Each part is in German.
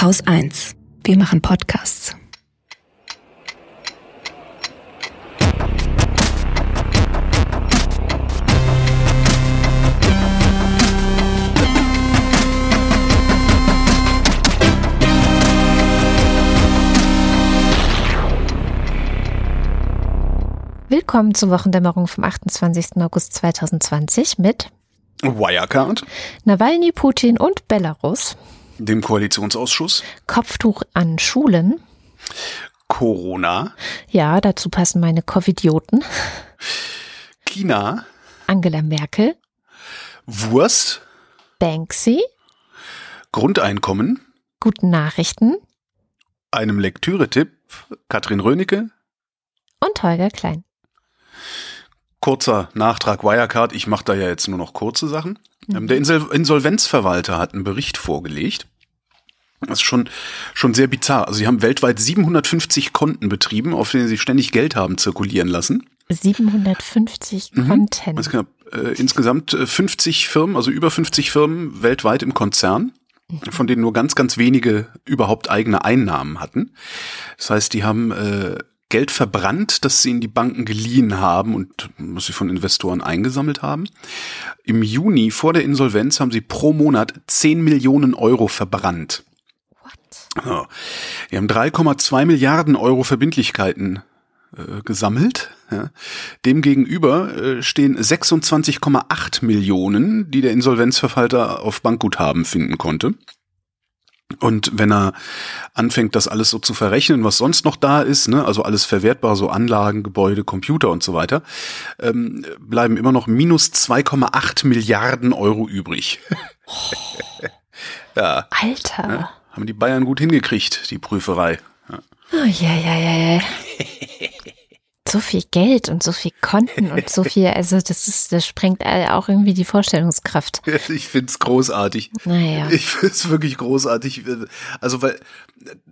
Haus 1. Wir machen Podcasts. Willkommen zur Wochendämmerung vom 28. August 2020 mit Wirecard, Nawalny, Putin und Belarus, dem Koalitionsausschuss, Kopftuch an Schulen. Corona, Ja, dazu passen meine Covidioten. China, Angela Merkel, Wurst, Banksy, Grundeinkommen, guten Nachrichten einem Lektüretipp, Katrin Rönecke, und Holger Klein. kurzer Nachtrag Wirecard, ich mache da ja jetzt nur noch kurze Sachen. Ähm, Der Insol Insolvenzverwalter hat einen Bericht vorgelegt. Das ist schon, schon sehr bizarr. Also sie haben weltweit 750 Konten betrieben, auf denen sie ständig Geld haben zirkulieren lassen. 750 Mhm. Content. Also knapp, äh, insgesamt äh, 50 Firmen, also über 50 Firmen weltweit im Konzern, von denen nur ganz, ganz wenige überhaupt eigene Einnahmen hatten. Das heißt, die haben äh, Geld verbrannt, das sie in die Banken geliehen haben und was sie von Investoren eingesammelt haben. Im Juni vor der Insolvenz haben sie pro Monat 10 Millionen Euro verbrannt. Die haben 3,2 Milliarden Euro Verbindlichkeiten äh, gesammelt. Ja. Demgegenüber äh, stehen 26,8 Millionen, die der Insolvenzverwalter auf Bankguthaben finden konnte. Und wenn er anfängt, das alles so zu verrechnen, was sonst noch da ist, ne, also alles verwertbar, so Anlagen, Gebäude, Computer und so weiter, ähm, bleiben immer noch minus 2,8 Milliarden Euro übrig. ja. Alter. Ja, haben die Bayern gut hingekriegt, die Prüferei. Ja. Oh, ja, ja, ja, ja. So viel Geld und so viel Konten und so viel, also das ist, das sprengt auch irgendwie die Vorstellungskraft. Ich find's großartig. Naja. Ich find's wirklich großartig. Also, weil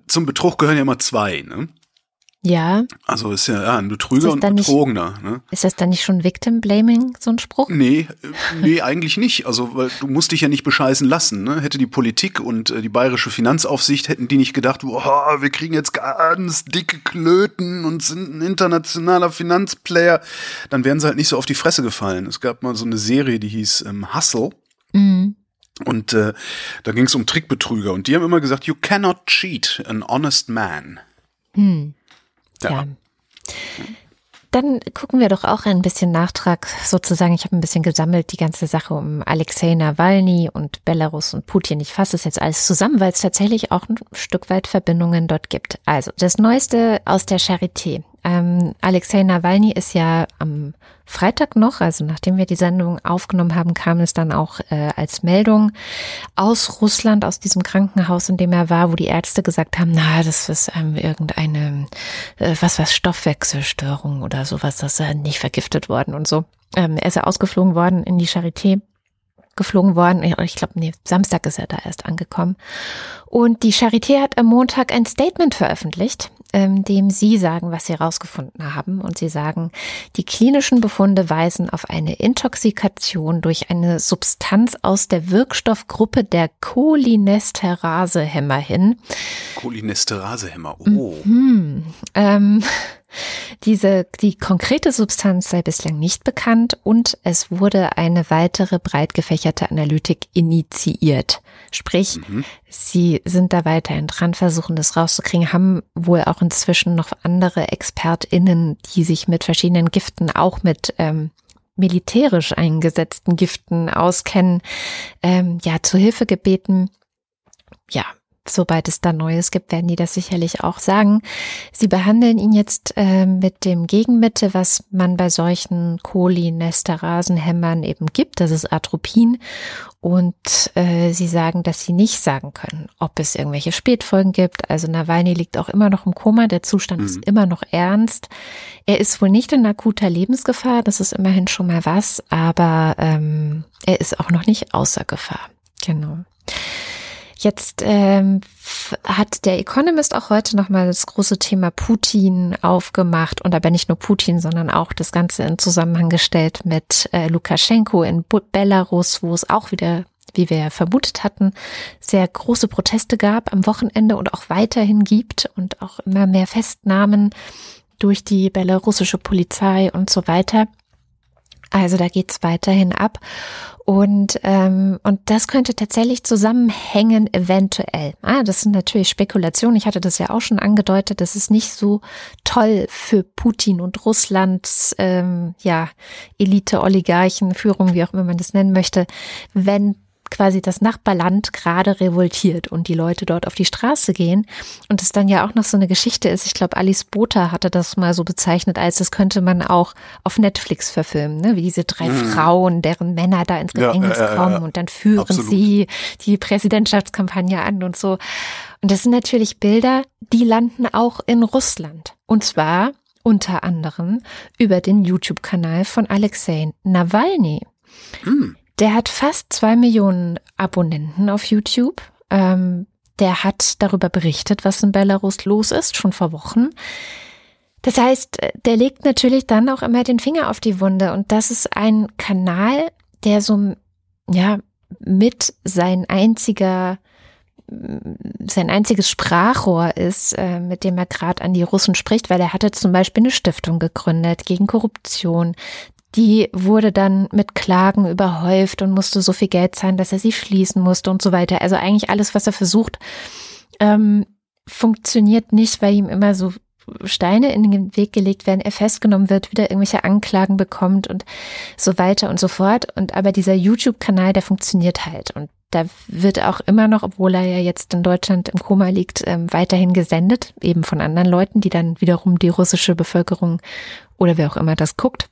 zum Betrug gehören ja immer zwei, ne? Ja, Also ist ja, ja ein Betrüger und ein nicht- Betrogener. Ne? ist das dann nicht schon Victim Blaming, so ein Spruch? Nee, äh, nee, eigentlich nicht. Also, weil du musst dich ja nicht bescheißen lassen. Ne? Hätte die Politik und äh, die bayerische Finanzaufsicht, hätten die nicht gedacht, boah, wir kriegen jetzt ganz dicke Klöten und sind ein internationaler Finanzplayer, dann wären sie halt nicht so auf die Fresse gefallen. Es gab mal so eine Serie, die hieß ähm, Hustle. Mhm. Und äh, da ging es um Trickbetrüger. Und die haben immer gesagt, you cannot cheat an honest man. Hm. Ja. Ja. Dann gucken wir doch auch ein bisschen Nachtrag sozusagen. Ich habe ein bisschen gesammelt, die ganze Sache um Alexei Nawalny und Belarus und Putin. Ich fasse es jetzt alles zusammen, weil es tatsächlich auch ein Stück weit Verbindungen dort gibt. Also das Neueste aus der Charité. Ähm, Alexei Nawalny ist ja am Freitag noch, also nachdem wir die Sendung aufgenommen haben, kam es dann auch äh, als Meldung aus Russland, aus diesem Krankenhaus, in dem er war, wo die Ärzte gesagt haben, na, das ist ähm, irgendeine, äh, was was, Stoffwechselstörung oder sowas, das ist nicht vergiftet worden und so. Ähm, er ist ja ausgeflogen worden in die Charité geflogen worden. Ich glaube, nee, Samstag ist er da erst angekommen. Und die Charité hat am Montag ein Statement veröffentlicht, ähm, dem sie sagen, was sie herausgefunden haben. Und sie sagen, die klinischen Befunde weisen auf eine Intoxikation durch eine Substanz aus der Wirkstoffgruppe der Cholinesterasehemmer hin. Cholinesterasehemmer. Oh. Hm, ähm, diese, die konkrete Substanz sei bislang nicht bekannt und es wurde eine weitere breit gefächerte Analytik initiiert. Sprich, sie sind da weiterhin dran, versuchen das rauszukriegen, haben wohl auch inzwischen noch andere ExpertInnen, die sich mit verschiedenen Giften, auch mit ähm, militärisch eingesetzten Giften auskennen, ähm, ja, zu Hilfe gebeten. Ja, sobald es da Neues gibt, werden die das sicherlich auch sagen. Sie behandeln ihn jetzt äh, mit dem Gegenmittel, was man bei solchen Cholinesterasenhämmern eben gibt. Das ist Atropin. Und äh, sie sagen, dass sie nicht sagen können, ob es irgendwelche Spätfolgen gibt. Also Nawalny liegt auch immer noch im Koma. Der Zustand ist immer noch ernst. Er ist wohl nicht in akuter Lebensgefahr. Das ist immerhin schon mal was. Aber ähm, er ist auch noch nicht außer Gefahr. Genau. Jetzt ähm, hat der Economist auch heute nochmal das große Thema Putin aufgemacht und aber nicht nur Putin, sondern auch das Ganze in Zusammenhang gestellt mit äh, Lukaschenko in Belarus, wo es auch wieder wie wir vermutet hatten, sehr große Proteste gab am Wochenende und auch weiterhin gibt und auch immer mehr Festnahmen durch die belarussische Polizei und so weiter. Also da geht's weiterhin ab. Und, ähm, und das könnte tatsächlich zusammenhängen, eventuell. Ah, das sind natürlich Spekulationen. Ich hatte das ja auch schon angedeutet. Das ist nicht so toll für Putin und Russlands ähm, ja, Elite, Oligarchen, Führung, wie auch immer man das nennen möchte, wenn quasi das Nachbarland gerade revoltiert und die Leute dort auf die Straße gehen. Und es dann ja auch noch so eine Geschichte ist. Ich glaube, Alice Botha hatte das mal so bezeichnet, als das könnte man auch auf Netflix verfilmen, ne? wie diese drei mhm. Frauen, deren Männer da ins Gefängnis ja, äh, kommen und dann führen absolut. sie die Präsidentschaftskampagne an und so. Und das sind natürlich Bilder, die landen auch in Russland. Und zwar unter anderem über den YouTube-Kanal von Alexei Nawalny. Mhm. Der hat fast zwei Millionen Abonnenten auf YouTube. Ähm, der hat darüber berichtet, was in Belarus los ist, schon vor Wochen. Das heißt, der legt natürlich dann auch immer den Finger auf die Wunde. Und das ist ein Kanal, der so, ja, mit sein einziger, sein einziges Sprachrohr ist, äh, mit dem er gerade an die Russen spricht, weil er hatte zum Beispiel eine Stiftung gegründet gegen Korruption, die wurde dann mit Klagen überhäuft und musste so viel Geld zahlen, dass er sie schließen musste und so weiter. Also eigentlich alles, was er versucht, ähm, funktioniert nicht, weil ihm immer so Steine in den Weg gelegt werden, er festgenommen wird, wieder irgendwelche Anklagen bekommt und so weiter und so fort. Und aber dieser YouTube-Kanal, der funktioniert halt. Und da wird auch immer noch, obwohl er ja jetzt in Deutschland im Koma liegt, ähm, weiterhin gesendet, eben von anderen Leuten, die dann wiederum die russische Bevölkerung oder wer auch immer das guckt,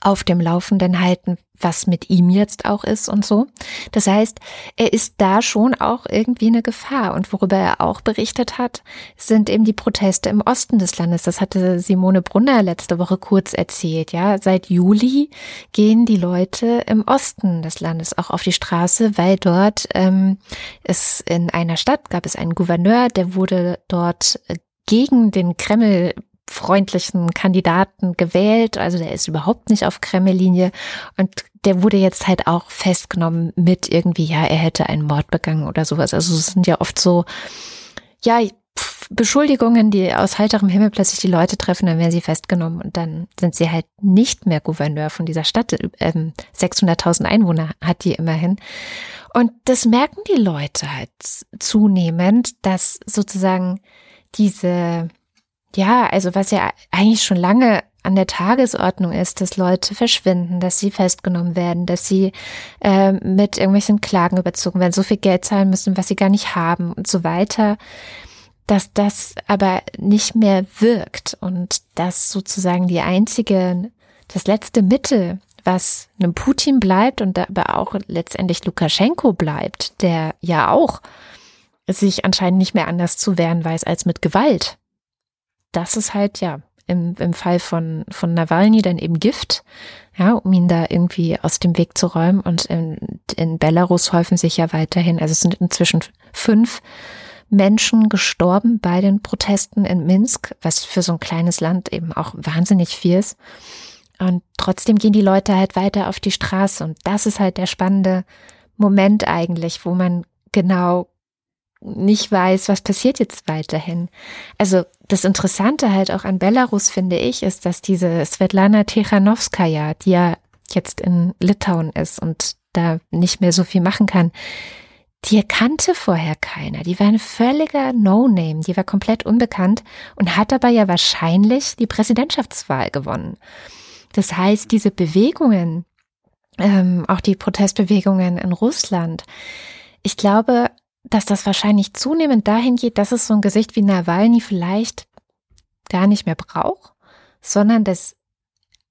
auf dem Laufenden halten, was mit ihm jetzt auch ist und so. Das heißt, er ist da schon auch irgendwie eine Gefahr. Und worüber er auch berichtet hat, sind eben die Proteste im Osten des Landes. Das hatte Simone Brunner letzte Woche kurz erzählt. Ja, seit Juli gehen die Leute im Osten des Landes auch auf die Straße, weil dort ähm, es in einer Stadt gab es einen Gouverneur, der wurde dort gegen den Kreml freundlichen Kandidaten gewählt. Also der ist überhaupt nicht auf Kreml-Linie. Und der wurde jetzt halt auch festgenommen mit irgendwie, ja, er hätte einen Mord begangen oder sowas. Also es sind ja oft so, ja, Beschuldigungen, die aus heiterem Himmel plötzlich die Leute treffen, dann werden sie festgenommen und dann sind sie halt nicht mehr Gouverneur von dieser Stadt. Ähm, 600.000 Einwohner hat die immerhin. Und das merken die Leute halt zunehmend, dass sozusagen diese ja, also was ja eigentlich schon lange an der Tagesordnung ist, dass Leute verschwinden, dass sie festgenommen werden, dass sie äh, mit irgendwelchen Klagen überzogen werden, so viel Geld zahlen müssen, was sie gar nicht haben und so weiter, dass das aber nicht mehr wirkt und dass sozusagen die einzige, das letzte Mittel, was einem Putin bleibt und aber auch letztendlich Lukaschenko bleibt, der ja auch sich anscheinend nicht mehr anders zu wehren weiß als mit Gewalt das ist halt ja im, im Fall von, von Nawalny dann eben Gift, ja, um ihn da irgendwie aus dem Weg zu räumen. Und in, in Belarus häufen sich ja weiterhin, also es sind inzwischen fünf Menschen gestorben bei den Protesten in Minsk, was für so ein kleines Land eben auch wahnsinnig viel ist. Und trotzdem gehen die Leute halt weiter auf die Straße. Und das ist halt der spannende Moment eigentlich, wo man genau nicht weiß, was passiert jetzt weiterhin. Also das Interessante halt auch an Belarus, finde ich, ist, dass diese Svetlana Tichanowskaja, die ja jetzt in Litauen ist und da nicht mehr so viel machen kann, die kannte vorher keiner. Die war ein völliger No-Name. Die war komplett unbekannt und hat aber ja wahrscheinlich die Präsidentschaftswahl gewonnen. Das heißt, diese Bewegungen, ähm, auch die Protestbewegungen in Russland, ich glaube, dass das wahrscheinlich zunehmend dahin geht, dass es so ein Gesicht wie Nawalny vielleicht gar nicht mehr braucht, sondern dass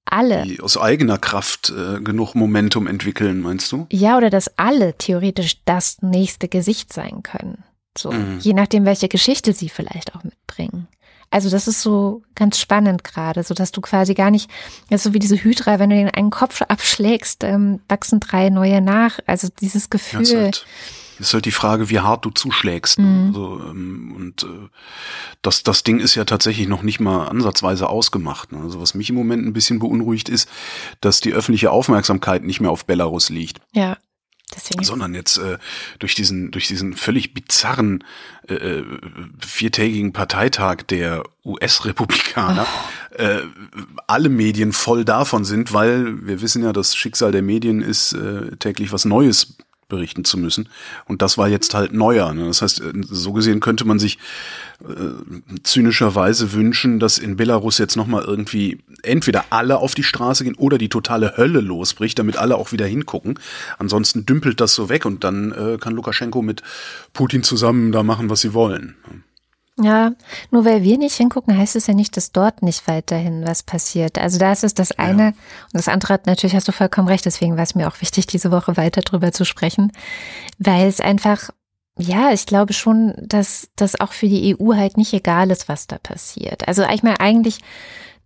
alle. Die aus eigener Kraft äh, genug Momentum entwickeln, meinst du? Ja, oder dass alle theoretisch das nächste Gesicht sein können. So, mhm. je nachdem, welche Geschichte sie vielleicht auch mitbringen. Also das ist so ganz spannend gerade, so dass du quasi gar nicht, das ist so wie diese Hydra, wenn du den einen Kopf abschlägst, ähm, wachsen drei neue nach. Also dieses Gefühl. Halt ist halt die Frage, wie hart du zuschlägst. Ne? Mhm. Also, ähm, und äh, das, das Ding ist ja tatsächlich noch nicht mal ansatzweise ausgemacht. Ne? Also was mich im Moment ein bisschen beunruhigt ist, dass die öffentliche Aufmerksamkeit nicht mehr auf Belarus liegt. Ja. Deswegen. sondern jetzt äh, durch diesen durch diesen völlig bizarren äh, äh viertägigen Parteitag der US-Republikaner äh, alle Medien voll davon sind, weil wir wissen ja, das Schicksal der Medien ist äh, täglich was Neues berichten zu müssen. Und das war jetzt halt neuer. Ne? Das heißt, äh, so gesehen könnte man sich äh, zynischerweise wünschen, dass in Belarus jetzt nochmal irgendwie entweder alle auf die Straße gehen oder die totale Hölle losbricht, damit alle auch wieder hingucken. Ansonsten dümpelt das so weg und dann äh, kann Lukaschenko mit Putin zusammen da machen, was sie wollen. Ja, nur weil wir nicht hingucken, heißt es ja nicht, dass dort nicht weiterhin was passiert. Also da ist es das eine. Ja. Und das andere hat natürlich, hast du vollkommen recht, deswegen war es mir auch wichtig, diese Woche weiter drüber zu sprechen, weil es einfach, ja, ich glaube schon, dass das auch für die EU halt nicht egal ist, was da passiert. Also ich meine, eigentlich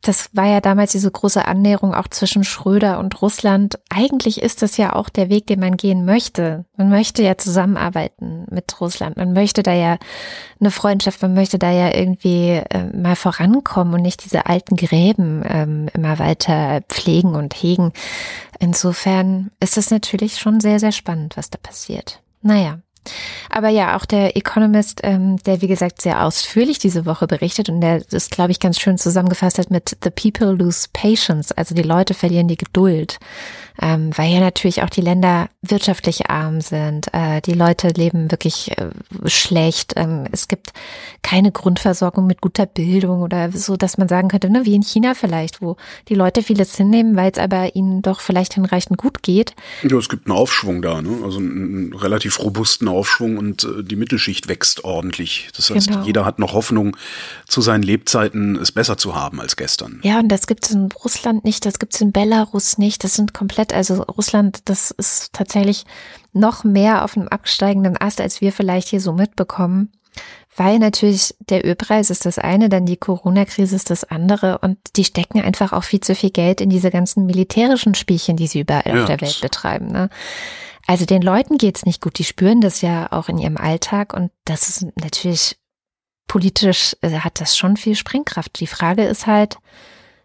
das war ja damals diese große Annäherung auch zwischen Schröder und Russland. Eigentlich ist das ja auch der Weg, den man gehen möchte. Man möchte ja zusammenarbeiten mit Russland. Man möchte da ja eine Freundschaft, man möchte da ja irgendwie äh, mal vorankommen und nicht diese alten Gräben ähm, immer weiter pflegen und hegen. Insofern ist es natürlich schon sehr, sehr spannend, was da passiert. Naja. Aber ja, auch der Economist, ähm, der wie gesagt sehr ausführlich diese Woche berichtet und der das, glaube ich, ganz schön zusammengefasst hat mit The People Lose Patience, also die Leute verlieren die Geduld ähm, weil ja natürlich auch die Länder wirtschaftlich arm sind. Äh, die Leute leben wirklich äh, schlecht. Ähm, es gibt keine Grundversorgung mit guter Bildung oder so, dass man sagen könnte, ne, wie in China vielleicht, wo die Leute vieles hinnehmen, weil es aber ihnen doch vielleicht hinreichend gut geht. Ja, es gibt einen Aufschwung da, ne? also einen, einen relativ robusten Aufschwung und äh, die Mittelschicht wächst ordentlich. Das heißt, genau. jeder hat noch Hoffnung, zu seinen Lebzeiten es besser zu haben als gestern. Ja, und das gibt es in Russland nicht, das gibt es in Belarus nicht. Das sind komplett komplett, also Russland, das ist tatsächlich noch mehr auf einem absteigenden Ast, als wir vielleicht hier so mitbekommen. Weil natürlich der Ölpreis ist das eine, dann die Corona-Krise ist das andere und die stecken einfach auch viel zu viel Geld in diese ganzen militärischen Spielchen, die sie überall ja, auf der Welt betreiben. Ne? Also den Leuten geht's nicht gut, die spüren das ja auch in ihrem Alltag und das ist natürlich politisch, äh, hat das schon viel Sprengkraft. Die Frage ist halt,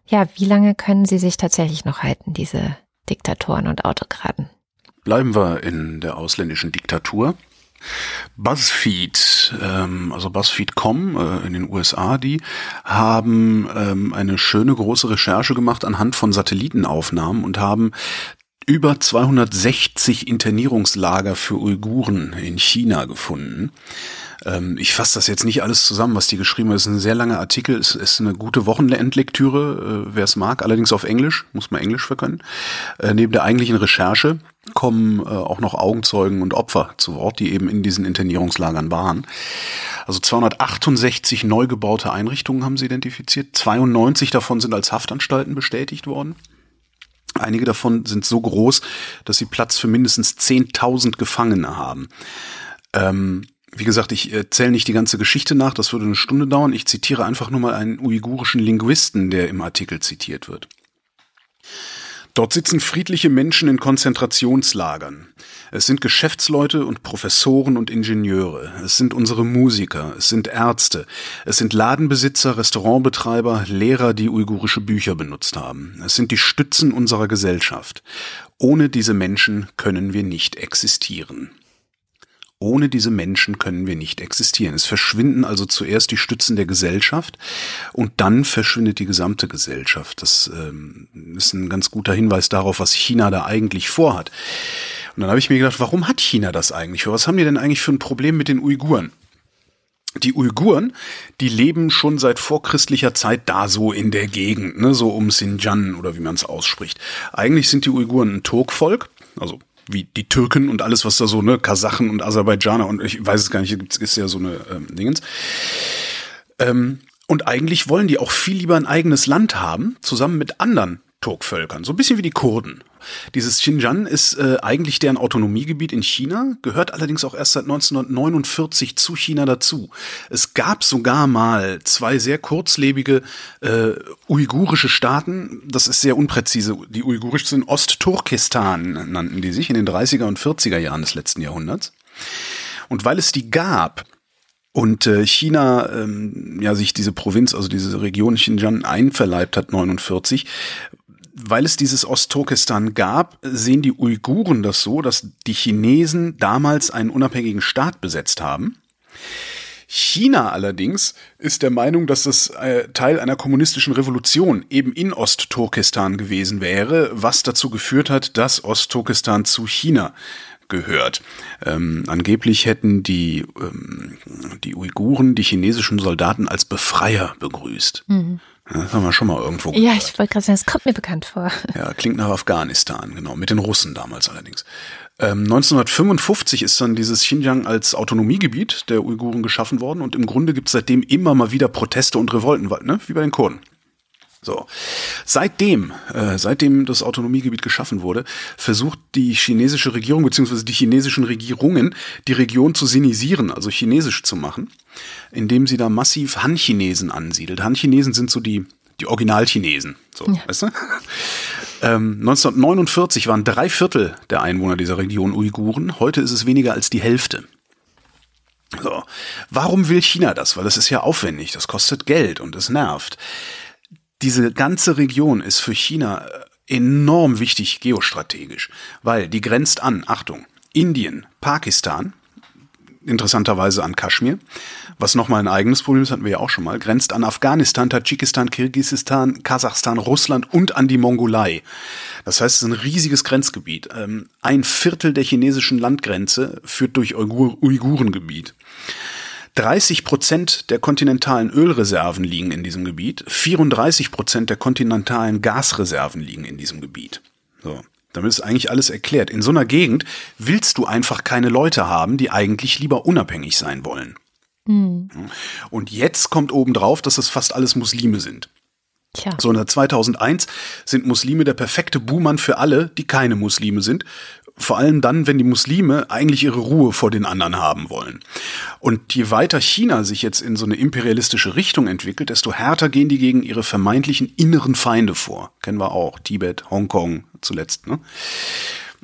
ja, wie lange können sie sich tatsächlich noch halten, diese Diktatoren und Autokraten. Bleiben wir in der ausländischen Diktatur. BuzzFeed, ähm, also BuzzFeed.com äh, in den USA, die haben ähm, eine schöne große Recherche gemacht anhand von Satellitenaufnahmen und haben über 260 Internierungslager für Uiguren in China gefunden. Ähm, ich fasse das jetzt nicht alles zusammen, was die geschrieben haben. Es ist ein sehr langer Artikel, es ist eine gute Wochenendlektüre, äh, wer es mag, allerdings auf Englisch, muss man Englisch verkönnen. Äh, neben der eigentlichen Recherche kommen äh, auch noch Augenzeugen und Opfer zu Wort, die eben in diesen Internierungslagern waren. Also 268 neu gebaute Einrichtungen haben sie identifiziert. 92 davon sind als Haftanstalten bestätigt worden. Einige davon sind so groß, dass sie Platz für mindestens 10.000 Gefangene haben. Ähm, wie gesagt, ich erzähle nicht die ganze Geschichte nach, das würde eine Stunde dauern. Ich zitiere einfach nur mal einen uigurischen Linguisten, der im Artikel zitiert wird. Dort sitzen friedliche Menschen in Konzentrationslagern. Es sind Geschäftsleute und Professoren und Ingenieure. Es sind unsere Musiker. Es sind Ärzte. Es sind Ladenbesitzer, Restaurantbetreiber, Lehrer, die uigurische Bücher benutzt haben. Es sind die Stützen unserer Gesellschaft. Ohne diese Menschen können wir nicht existieren. Ohne diese Menschen können wir nicht existieren. Es verschwinden also zuerst die Stützen der Gesellschaft und dann verschwindet die gesamte Gesellschaft. Das ähm, ist ein ganz guter Hinweis darauf, was China da eigentlich vorhat. Und dann habe ich mir gedacht, warum hat China das eigentlich? Was haben die denn eigentlich für ein Problem mit den Uiguren? Die Uiguren, die leben schon seit vorchristlicher Zeit da so in der Gegend, ne, so um Xinjiang oder wie man es ausspricht. Eigentlich sind die Uiguren ein Turkvolk, also wie die Türken und alles, was da so, ne, Kasachen und Aserbaidschaner und ich weiß es gar nicht, ist ja so eine ähm, Dingens. Ähm, und eigentlich wollen die auch viel lieber ein eigenes Land haben, zusammen mit anderen Turkvölkern, so ein bisschen wie die Kurden. Dieses Xinjiang ist äh, eigentlich deren Autonomiegebiet in China, gehört allerdings auch erst seit 1949 zu China dazu. Es gab sogar mal zwei sehr kurzlebige äh, uigurische Staaten, das ist sehr unpräzise, die uigurisch sind, Ostturkestan nannten die sich in den 30er und 40er Jahren des letzten Jahrhunderts. Und weil es die gab, und äh, China ähm, ja sich diese Provinz, also diese Region Xinjiang einverleibt hat 49, weil es dieses Ostturkestan gab, sehen die Uiguren das so, dass die Chinesen damals einen unabhängigen Staat besetzt haben. China allerdings ist der Meinung, dass das äh, Teil einer kommunistischen Revolution eben in Ostturkestan gewesen wäre, was dazu geführt hat, dass Ostturkestan zu China gehört. Ähm, angeblich hätten die, ähm, die Uiguren die chinesischen Soldaten als Befreier begrüßt. Mhm. Das haben wir schon mal irgendwo gehört. Ja, ich wollte gerade sagen, das kommt mir bekannt vor. Ja, klingt nach Afghanistan, genau, mit den Russen damals allerdings. Ähm, 1955 ist dann dieses Xinjiang als Autonomiegebiet der Uiguren geschaffen worden und im Grunde gibt es seitdem immer mal wieder Proteste und Revolten, ne? wie bei den Kurden. So. Seitdem, äh, seitdem das Autonomiegebiet geschaffen wurde, versucht die chinesische Regierung bzw. die chinesischen Regierungen, die Region zu sinisieren, also chinesisch zu machen, indem sie da massiv Han-Chinesen ansiedelt. Han-Chinesen sind so die, die Original-Chinesen. So, ja. weißt du? Ähm, 1949 waren drei Viertel der Einwohner dieser Region Uiguren. Heute ist es weniger als die Hälfte. So. Warum will China das? Weil das ist ja aufwendig, das kostet Geld und es nervt diese ganze Region ist für China äh, enorm wichtig geostrategisch, weil die grenzt an, Achtung, Indien, Pakistan, interessanterweise an Kaschmir, was nochmal ein eigenes Problem ist, hatten wir ja auch schon mal, grenzt an Afghanistan, Tadschikistan, Kirgisistan, Kasachstan, Russland und an die Mongolei. Das heißt, es ist ein riesiges Grenzgebiet. Ähm, ein Viertel der chinesischen Landgrenze führt durch Uigurengebiet. 30 Prozent der kontinentalen Ölreserven liegen in diesem Gebiet, 34 Prozent der kontinentalen Gasreserven liegen in diesem Gebiet. So. Damit ist eigentlich alles erklärt. In so einer Gegend willst du einfach keine Leute haben, die eigentlich lieber unabhängig sein wollen. Mhm. Und jetzt kommt obendrauf, dass es fast alles Muslime sind. Tja. So, in 2001 sind Muslime der perfekte Buhmann für alle, die keine Muslime sind, vor allem dann, wenn die Muslime eigentlich ihre Ruhe vor den anderen haben wollen. Und je weiter China sich jetzt in so eine imperialistische Richtung entwickelt, desto härter gehen die gegen ihre vermeintlichen inneren Feinde vor. Kennen wir auch. Tibet, Hongkong zuletzt. Ne?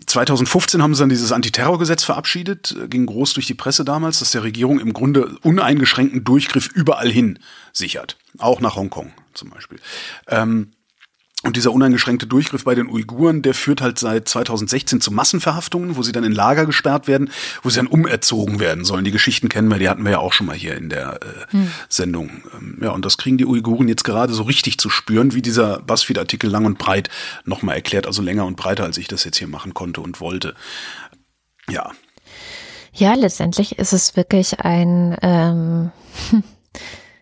2015 haben sie dann dieses Antiterrorgesetz verabschiedet, ging groß durch die Presse damals, dass der Regierung im Grunde uneingeschränkten Durchgriff überall hin sichert. Auch nach Hongkong zum Beispiel. Ähm, und dieser uneingeschränkte Durchgriff bei den Uiguren, der führt halt seit 2016 zu Massenverhaftungen, wo sie dann in Lager gesperrt werden, wo sie dann umerzogen werden sollen. Die Geschichten kennen wir, die hatten wir ja auch schon mal hier in der äh, hm. Sendung. Ähm, ja, und das kriegen die Uiguren jetzt gerade so richtig zu spüren, wie dieser Buzzfeed-Artikel lang und breit nochmal erklärt, also länger und breiter, als ich das jetzt hier machen konnte und wollte. Ja. Ja, letztendlich ist es wirklich ein, ähm,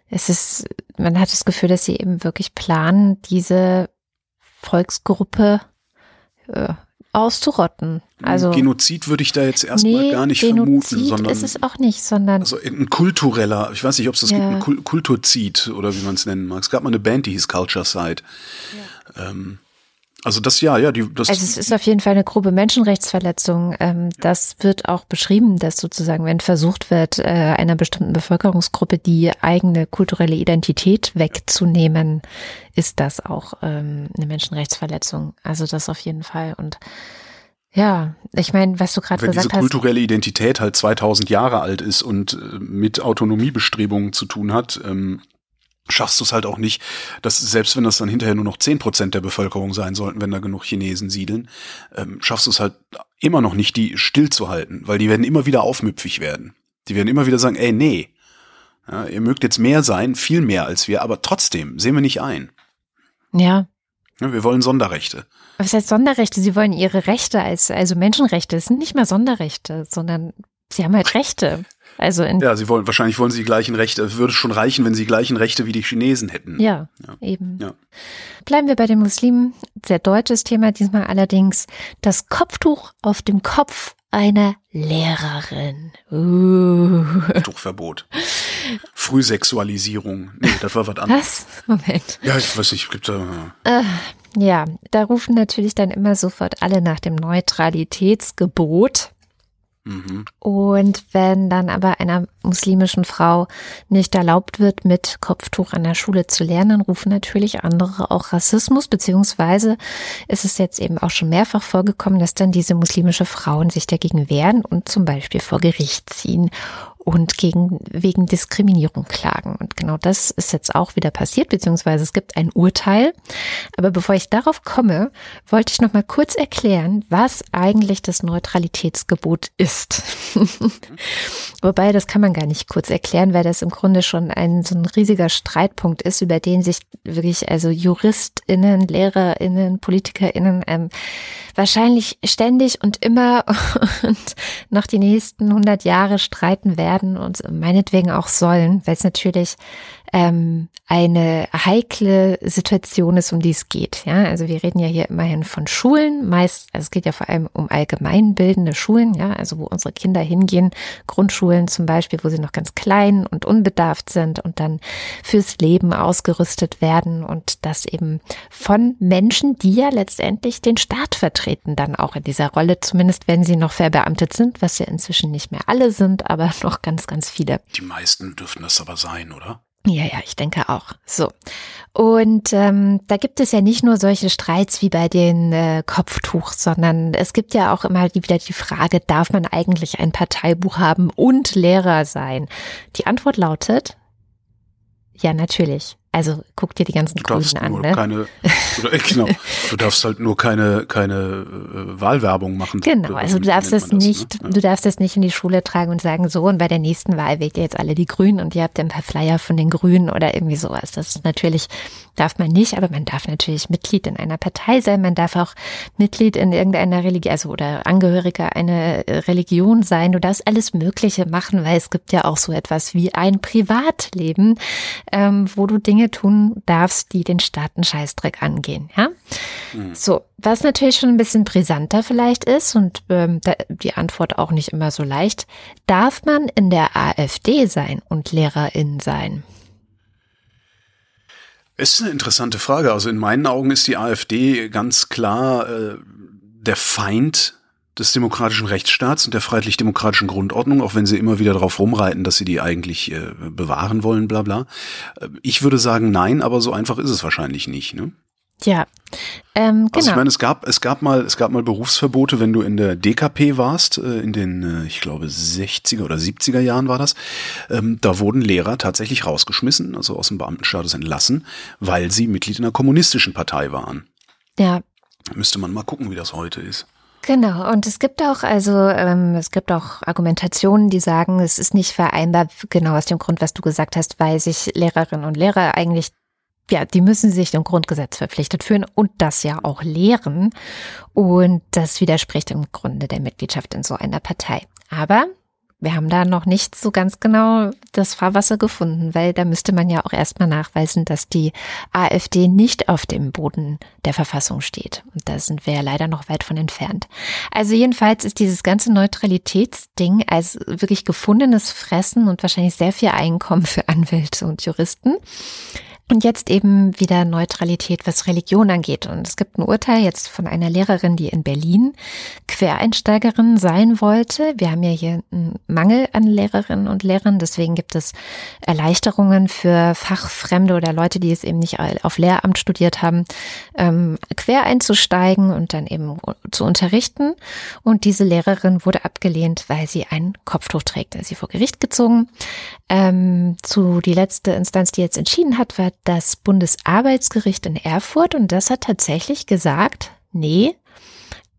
es ist, man hat das Gefühl, dass sie eben wirklich planen, diese Volksgruppe äh, auszurotten. Also Genozid würde ich da jetzt erstmal nee, gar nicht Genozid vermuten, sondern ist es auch nicht, sondern also ein kultureller, ich weiß nicht, ob es das ja. gibt, ein Kulturzid oder wie man es nennen mag. Es gab mal eine Band, die hieß Culture Side. Ja. Ähm, also das ja, ja, die, das. Also es ist auf jeden Fall eine grobe Menschenrechtsverletzung. Ähm, das wird auch beschrieben, dass sozusagen, wenn versucht wird, äh, einer bestimmten Bevölkerungsgruppe die eigene kulturelle Identität wegzunehmen, ist das auch ähm, eine Menschenrechtsverletzung. Also das auf jeden Fall und ja, ich meine, was du gerade gesagt hast. Wenn diese kulturelle Identität halt 2000 Jahre alt ist und äh, mit Autonomiebestrebungen zu tun hat, ähm, schaffst du es halt auch nicht, dass selbst wenn das dann hinterher nur noch zehn Prozent der Bevölkerung sein sollten, wenn da genug Chinesen siedeln, ähm, schaffst du es halt immer noch nicht, die stillzuhalten, weil die werden immer wieder aufmüpfig werden. Die werden immer wieder sagen, ey, nee, ja, ihr mögt jetzt mehr sein, viel mehr als wir, aber trotzdem sehen wir nicht ein. Ja. ja wir wollen Sonderrechte. Was heißt Sonderrechte? Sie wollen ihre Rechte als, also Menschenrechte. Es sind nicht mehr Sonderrechte, sondern sie haben halt Rechte. Also ja, sie wollen wahrscheinlich wollen sie die gleichen Rechte. Würde schon reichen, wenn sie die gleichen Rechte wie die Chinesen hätten. Ja, ja. eben. Ja. Bleiben wir bei den Muslimen. Sehr deutsches Thema diesmal allerdings das Kopftuch auf dem Kopf einer Lehrerin. Uh. Tuchverbot. Frühsexualisierung. Nee, das war was anderes. Was? Moment. Ja, ich weiß nicht, gibt da. Äh, ja, da rufen natürlich dann immer sofort alle nach dem Neutralitätsgebot. Mhm. Und wenn dann aber einer muslimischen Frau nicht erlaubt wird, mit Kopftuch an der Schule zu lernen, rufen natürlich andere auch Rassismus, beziehungsweise ist es jetzt eben auch schon mehrfach vorgekommen, dass dann diese muslimische Frauen sich dagegen wehren und zum Beispiel vor Gericht ziehen. Und gegen, wegen Diskriminierung klagen. Und genau das ist jetzt auch wieder passiert, beziehungsweise es gibt ein Urteil. Aber bevor ich darauf komme, wollte ich noch mal kurz erklären, was eigentlich das Neutralitätsgebot ist. Wobei, das kann man gar nicht kurz erklären, weil das im Grunde schon ein so ein riesiger Streitpunkt ist, über den sich wirklich also JuristInnen, LehrerInnen, PolitikerInnen ähm, wahrscheinlich ständig und immer und noch die nächsten 100 Jahre streiten werden und meinetwegen auch sollen, weil es natürlich ähm, eine heikle Situation ist, um die es geht. Ja, also wir reden ja hier immerhin von Schulen, meist, also es geht ja vor allem um allgemeinbildende Schulen, ja, also wo unsere Kinder hingehen, Grundschulen zum Beispiel, wo sie noch ganz klein und unbedarft sind und dann fürs Leben ausgerüstet werden und das eben von Menschen, die ja letztendlich den Staat vertreten, dann auch in dieser Rolle, zumindest wenn sie noch verbeamtet sind, was ja inzwischen nicht mehr alle sind, aber noch ganz, ganz viele. Die meisten dürften das aber sein, oder? Ja, ja, ich denke auch. So. Und ähm, da gibt es ja nicht nur solche Streits wie bei den äh, Kopftuch, sondern es gibt ja auch immer wieder die Frage, darf man eigentlich ein Parteibuch haben und Lehrer sein? Die Antwort lautet, ja, natürlich. Also guck dir die ganzen du Grünen an. Ne? Keine, oder, äh, genau, du darfst halt nur keine, keine äh, Wahlwerbung machen. Genau, also du darfst das, das nicht, ne? du darfst das nicht in die Schule tragen und sagen, so, und bei der nächsten Wahl wählt ihr jetzt alle die Grünen und ihr habt ein paar Flyer von den Grünen oder irgendwie sowas. Das ist natürlich, darf man nicht, aber man darf natürlich Mitglied in einer Partei sein, man darf auch Mitglied in irgendeiner Religion, also oder Angehöriger einer Religion sein. Du darfst alles Mögliche machen, weil es gibt ja auch so etwas wie ein Privatleben, ähm, wo du Dinge Dinge tun darfst, die den Staaten Scheißdreck angehen. Ja? Mhm. So, was natürlich schon ein bisschen brisanter vielleicht ist und ähm, die Antwort auch nicht immer so leicht, darf man in der AfD sein und Lehrerin sein? Es ist eine interessante Frage. Also in meinen Augen ist die AfD ganz klar äh, der Feind des demokratischen Rechtsstaats und der freiheitlich-demokratischen Grundordnung, auch wenn sie immer wieder darauf rumreiten, dass sie die eigentlich äh, bewahren wollen, bla bla. Äh, ich würde sagen nein, aber so einfach ist es wahrscheinlich nicht. Ne? Ja, ähm, genau. Also ich genau. meine, es gab, es gab mal, es gab mal Berufsverbote, wenn du in der DKP warst, äh, in den, äh, ich glaube, 60er oder 70er Jahren war das. Ähm, da wurden Lehrer tatsächlich rausgeschmissen, also aus dem Beamtenstatus entlassen, weil sie Mitglied in einer kommunistischen Partei waren. Ja. Müsste man mal gucken, wie das heute ist. Genau, und es gibt auch, also ähm, es gibt auch Argumentationen, die sagen, es ist nicht vereinbar, genau aus dem Grund, was du gesagt hast, weil sich Lehrerinnen und Lehrer eigentlich, ja, die müssen sich dem Grundgesetz verpflichtet fühlen und das ja auch lehren. Und das widerspricht im Grunde der Mitgliedschaft in so einer Partei. Aber wir haben da noch nicht so ganz genau das Fahrwasser gefunden, weil da müsste man ja auch erstmal nachweisen, dass die AfD nicht auf dem Boden der Verfassung steht. Und da sind wir ja leider noch weit von entfernt. Also jedenfalls ist dieses ganze Neutralitätsding als wirklich gefundenes Fressen und wahrscheinlich sehr viel Einkommen für Anwälte und Juristen. Und jetzt eben wieder Neutralität, was Religion angeht. Und es gibt ein Urteil jetzt von einer Lehrerin, die in Berlin Quereinsteigerin sein wollte. Wir haben ja hier einen Mangel an Lehrerinnen und Lehrern. Deswegen gibt es Erleichterungen für Fachfremde oder Leute, die es eben nicht auf Lehramt studiert haben, ähm, quer einzusteigen und dann eben zu unterrichten. Und diese Lehrerin wurde abgelehnt, weil sie ein Kopftuch trägt. sie vor Gericht gezogen. Ähm, zu die letzte Instanz, die jetzt entschieden hat, war das Bundesarbeitsgericht in Erfurt und das hat tatsächlich gesagt, nee,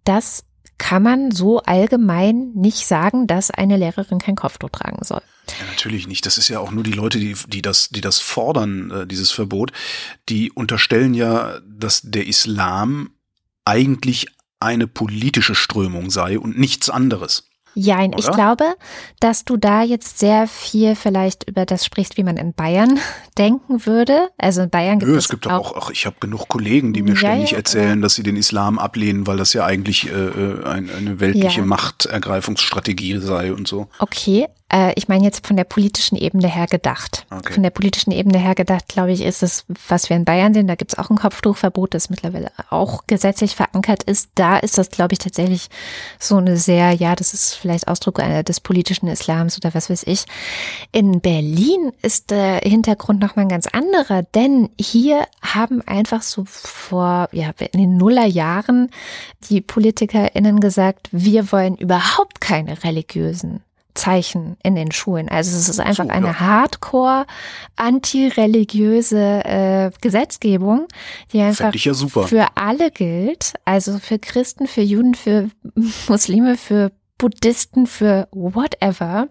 das kann man so allgemein nicht sagen, dass eine Lehrerin kein Kopftuch tragen soll. Ja, natürlich nicht. Das ist ja auch nur die Leute, die, die das, die das fordern, äh, dieses Verbot, die unterstellen ja, dass der Islam eigentlich eine politische Strömung sei und nichts anderes. Jein, Oder? ich glaube, dass du da jetzt sehr viel vielleicht über das sprichst, wie man in Bayern denken würde. Also in Bayern gibt Nö, es, es gibt auch, auch ich habe genug Kollegen, die mir ja, ständig ja, erzählen, ja. dass sie den Islam ablehnen, weil das ja eigentlich äh, äh ein, eine weltliche Machtergreifungsstrategie sei und so. Okay, ich meine jetzt von der politischen Ebene her gedacht. Okay. Von der politischen Ebene her gedacht, glaube ich, ist es, was wir in Bayern sehen, da gibt es auch ein Kopftuchverbot, das mittlerweile auch gesetzlich verankert ist. Da ist das, glaube ich, tatsächlich so eine sehr, ja, das ist vielleicht Ausdruck des politischen Islams oder was weiß ich. In Berlin ist der Hintergrund nochmal ein ganz anderer, denn hier haben einfach so vor, ja, in den Nullerjahren die PolitikerInnen gesagt, wir wollen überhaupt keine religiösen Zeichen in den Schulen. Also es ist einfach So, eine ja. hardcore antireligiöse äh, Gesetzgebung, die einfach ja für alle gilt. Also für Christen, für Juden, für Muslime, für Buddhisten, für whatever.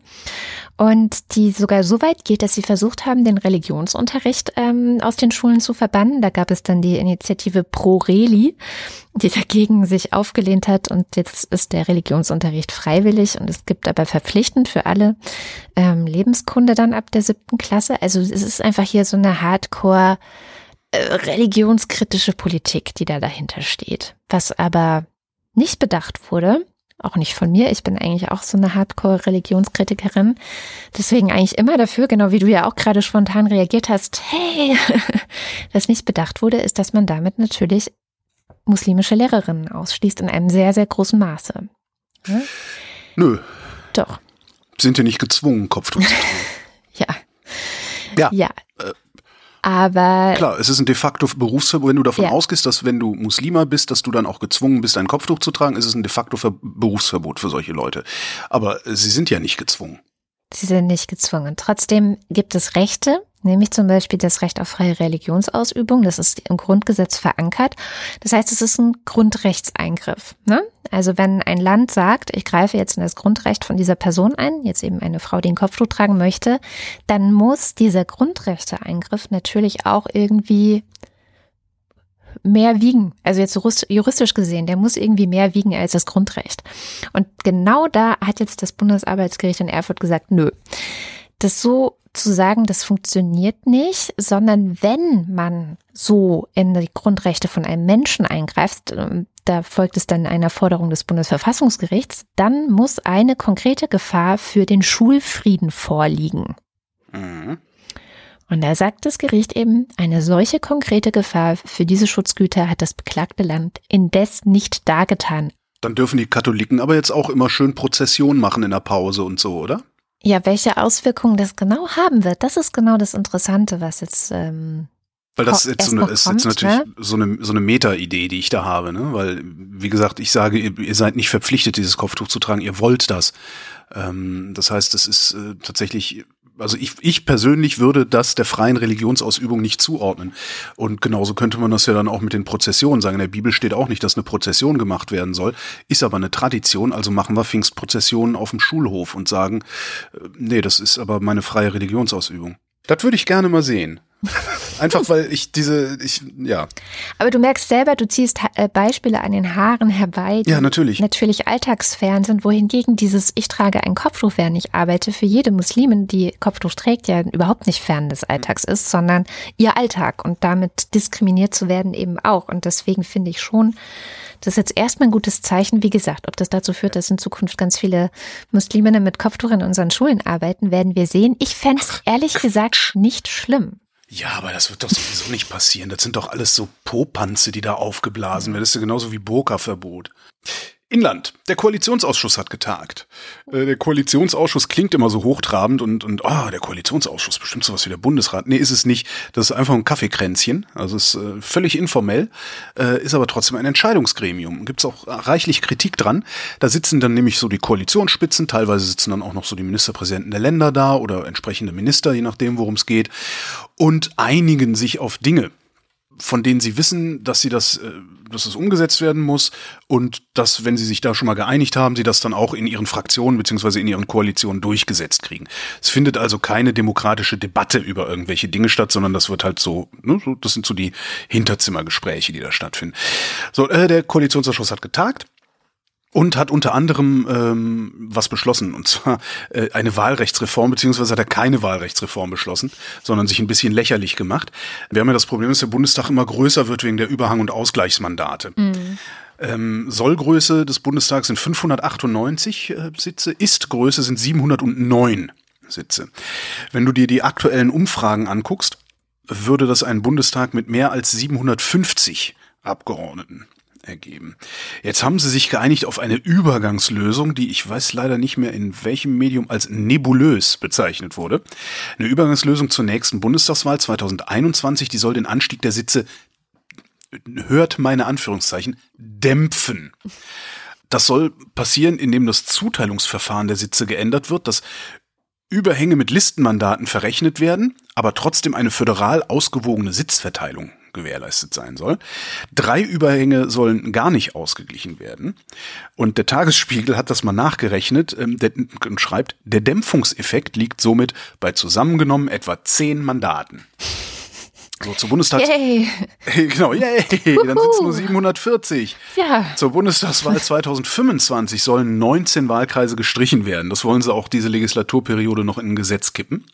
Und die sogar so weit geht, dass sie versucht haben, den Religionsunterricht ähm, aus den Schulen zu verbannen. Da gab es dann die Initiative Pro Reli, die dagegen sich aufgelehnt hat. Und jetzt ist der Religionsunterricht freiwillig und es gibt aber verpflichtend für alle ähm, Lebenskunde dann ab der siebten Klasse. Also es ist einfach hier so eine Hardcore äh, religionskritische Politik, die da dahinter steht. Was aber nicht bedacht wurde, auch nicht von mir, ich bin eigentlich auch so eine Hardcore-Religionskritikerin, deswegen eigentlich immer dafür, genau wie du ja auch gerade spontan reagiert hast, hey, was nicht bedacht wurde, ist, dass man damit natürlich muslimische Lehrerinnen ausschließt in einem sehr, sehr großen Maße. Ja? Nö, Doch, sind ja nicht gezwungen, Kopftuch zu tragen. ja. Ja, Ja. Aber Klar, es ist ein de facto Berufsverbot. Wenn du davon Ja. ausgehst, dass wenn du Muslima bist, dass du dann auch gezwungen bist, ein Kopftuch zu tragen, ist es ein de facto Ver Berufsverbot für solche Leute. Aber äh, sie sind ja nicht gezwungen. Sie sind nicht gezwungen. Trotzdem gibt es Rechte, nämlich zum Beispiel das Recht auf freie Religionsausübung. Das ist im Grundgesetz verankert. Das heißt, es ist ein Grundrechtseingriff. Ne? Also wenn ein Land sagt, ich greife jetzt in das Grundrecht von dieser Person ein, jetzt eben eine Frau, die ein Kopftuch tragen möchte, dann muss dieser Grundrechteeingriff natürlich auch irgendwie mehr wiegen. Also jetzt jurist- juristisch gesehen, der muss irgendwie mehr wiegen als das Grundrecht. Und genau da hat jetzt das Bundesarbeitsgericht in Erfurt gesagt, nö. Das so zu sagen, das funktioniert nicht, sondern wenn man so in die Grundrechte von einem Menschen eingreift, ähm, da folgt es dann einer Forderung des Bundesverfassungsgerichts, dann muss eine konkrete Gefahr für den Schulfrieden vorliegen. Mhm. Und da sagt das Gericht eben, eine solche konkrete Gefahr für diese Schutzgüter hat das beklagte Land indes nicht dargetan. Dann dürfen die Katholiken aber jetzt auch immer schön Prozession machen in der Pause und so, oder? Ja, welche Auswirkungen das genau haben wird, das ist genau das Interessante, was jetzt ähm, Weil das jetzt so eine, ist kommt, jetzt natürlich ne? so eine, so eine Meta-Idee, die ich da habe, ne? Weil, wie gesagt, ich sage, ihr, ihr seid nicht verpflichtet, dieses Kopftuch zu tragen, ihr wollt das. Ähm, das heißt, es ist äh, tatsächlich, also ich, ich persönlich würde das der freien Religionsausübung nicht zuordnen. Und genauso könnte man das ja dann auch mit den Prozessionen sagen. In der Bibel steht auch nicht, dass eine Prozession gemacht werden soll, ist aber eine Tradition, also machen wir Pfingstprozessionen auf dem Schulhof und sagen, äh, nee, das ist aber meine freie Religionsausübung. Das würde ich gerne mal sehen. Einfach weil ich diese, ich, ja. Aber du merkst selber, du ziehst äh, Beispiele an den Haaren herbei, die Ja, natürlich. natürlich alltagsfern sind, wohingegen dieses Ich trage ein Kopftuch, während ich arbeite, für jede Muslimin, die Kopftuch trägt, ja überhaupt nicht fern des Alltags ist, sondern ihr Alltag und damit diskriminiert zu werden eben auch. Und deswegen finde ich schon, das ist jetzt erstmal ein gutes Zeichen. Wie gesagt, ob das dazu führt, dass in Zukunft ganz viele Musliminnen mit Kopftuch in unseren Schulen arbeiten, werden wir sehen. Ich fände es ehrlich gesagt nicht schlimm. Ja, aber das wird doch sowieso nicht passieren. Das sind doch alles so Popanze, die da aufgeblasen werden. Das ist ja genauso wie Burka-Verbot. Inland. Der Koalitionsausschuss hat getagt. Äh, Der Koalitionsausschuss klingt immer so hochtrabend und, und ah, der Koalitionsausschuss, bestimmt sowas wie der Bundesrat. Nee, ist es nicht. Das ist einfach ein Kaffeekränzchen. Also ist äh, völlig informell, äh, ist aber trotzdem ein Entscheidungsgremium. Gibt es auch reichlich Kritik dran. Da sitzen dann nämlich so die Koalitionsspitzen, teilweise sitzen dann auch noch so die Ministerpräsidenten der Länder da oder entsprechende Minister, je nachdem, worum es geht, und einigen sich auf Dinge von denen sie wissen, dass sie das, äh, dass es umgesetzt werden muss und dass, wenn sie sich da schon mal geeinigt haben, sie das dann auch in ihren Fraktionen beziehungsweise in ihren Koalitionen durchgesetzt kriegen. Es findet also keine demokratische Debatte über irgendwelche Dinge statt, sondern das wird halt so, ne, das sind so die Hinterzimmergespräche, die da stattfinden. So, äh, der Koalitionsausschuss hat getagt und hat unter anderem ähm, was beschlossen, und zwar äh, eine Wahlrechtsreform, beziehungsweise hat er keine Wahlrechtsreform beschlossen, sondern sich ein bisschen lächerlich gemacht. Wir haben ja das Problem, dass der Bundestag immer größer wird wegen der Überhang- und Ausgleichsmandate. Ähm, Sollgröße des Bundestags sind 598 äh, Sitze, Ist-Größe sind 709 Sitze. Wenn du dir die aktuellen Umfragen anguckst, würde das einen Bundestag mit mehr als 750 Abgeordneten ergeben. Jetzt haben sie sich geeinigt auf eine Übergangslösung, die ich weiß leider nicht mehr in welchem Medium als nebulös bezeichnet wurde. Eine Übergangslösung zur nächsten Bundestagswahl 2021, die soll den Anstieg der Sitze, hört meine Anführungszeichen, dämpfen. Das soll passieren, indem das Zuteilungsverfahren der Sitze geändert wird, dass Überhänge mit Listenmandaten verrechnet werden, aber trotzdem eine föderal ausgewogene Sitzverteilung gewährleistet sein soll. Drei Überhänge sollen gar nicht ausgeglichen werden. Und der Tagesspiegel hat das mal nachgerechnet ähm, und schreibt, der Dämpfungseffekt liegt somit bei zusammengenommen etwa zehn Mandaten. So, zur Bundestags... Yay. Genau, yay, dann sind es nur 740. Ja. Zur Bundestagswahl 2025 sollen 19 Wahlkreise gestrichen werden. Das wollen sie auch diese Legislaturperiode noch in ein Gesetz kippen.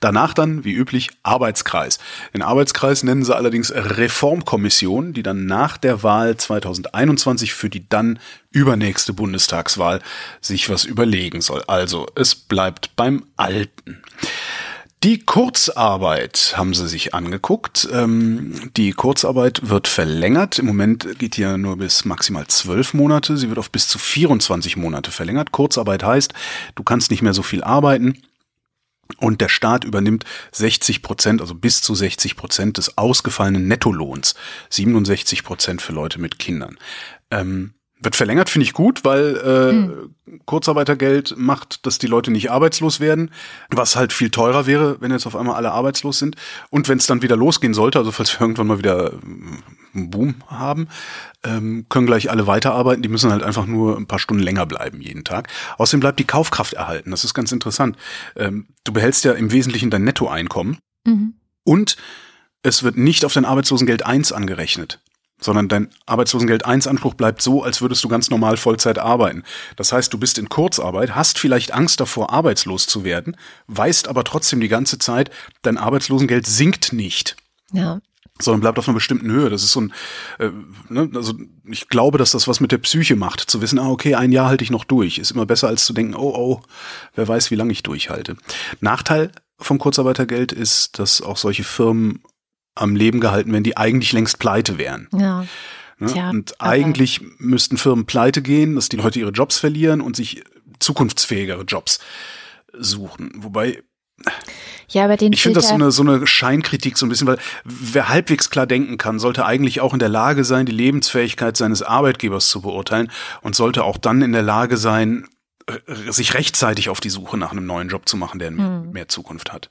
Danach dann, wie üblich, Arbeitskreis. Den Arbeitskreis nennen sie allerdings Reformkommission, die dann nach der Wahl 2021 für die dann übernächste Bundestagswahl sich was überlegen soll. Also, es bleibt beim Alten. Die Kurzarbeit haben sie sich angeguckt. Ähm, die Kurzarbeit wird verlängert. Im Moment geht ja nur bis maximal zwölf Monate. Sie wird auf bis zu 24 Monate verlängert. Kurzarbeit heißt, du kannst nicht mehr so viel arbeiten. Und der Staat übernimmt 60 Prozent, also bis zu 60 Prozent des ausgefallenen Nettolohns. 67 Prozent für Leute mit Kindern. Ähm, wird verlängert, finde ich gut, weil äh, mhm. Kurzarbeitergeld macht, dass die Leute nicht arbeitslos werden, was halt viel teurer wäre, wenn jetzt auf einmal alle arbeitslos sind. Und wenn es dann wieder losgehen sollte, also falls wir irgendwann mal wieder einen Boom haben, ähm, können gleich alle weiterarbeiten. Die müssen halt einfach nur ein paar Stunden länger bleiben jeden Tag. Außerdem bleibt die Kaufkraft erhalten. Das ist ganz interessant. Ähm, du behältst ja im Wesentlichen dein Nettoeinkommen mhm. und es wird nicht auf dein Arbeitslosengeld 1 angerechnet sondern dein Arbeitslosengeld 1 Anspruch bleibt so, als würdest du ganz normal Vollzeit arbeiten. Das heißt, du bist in Kurzarbeit, hast vielleicht Angst davor, arbeitslos zu werden, weißt aber trotzdem die ganze Zeit, dein Arbeitslosengeld sinkt nicht. Ja. Sondern bleibt auf einer bestimmten Höhe. Das ist so ein, äh, ne, also ich glaube, dass das was mit der Psyche macht, zu wissen, ah, okay, ein Jahr halte ich noch durch. Ist immer besser als zu denken, oh, oh, wer weiß, wie lange ich durchhalte. Nachteil vom Kurzarbeitergeld ist, dass auch solche Firmen am Leben gehalten werden, die eigentlich längst pleite wären. Ja. Ne? Tja, und eigentlich müssten Firmen pleite gehen, dass die Leute ihre Jobs verlieren und sich zukunftsfähigere Jobs suchen. Wobei ja, aber den ich finde das so eine, so eine Scheinkritik so ein bisschen, weil wer halbwegs klar denken kann, sollte eigentlich auch in der Lage sein, die Lebensfähigkeit seines Arbeitgebers zu beurteilen und sollte auch dann in der Lage sein, sich rechtzeitig auf die Suche nach einem neuen Job zu machen, der hm. mehr Zukunft hat.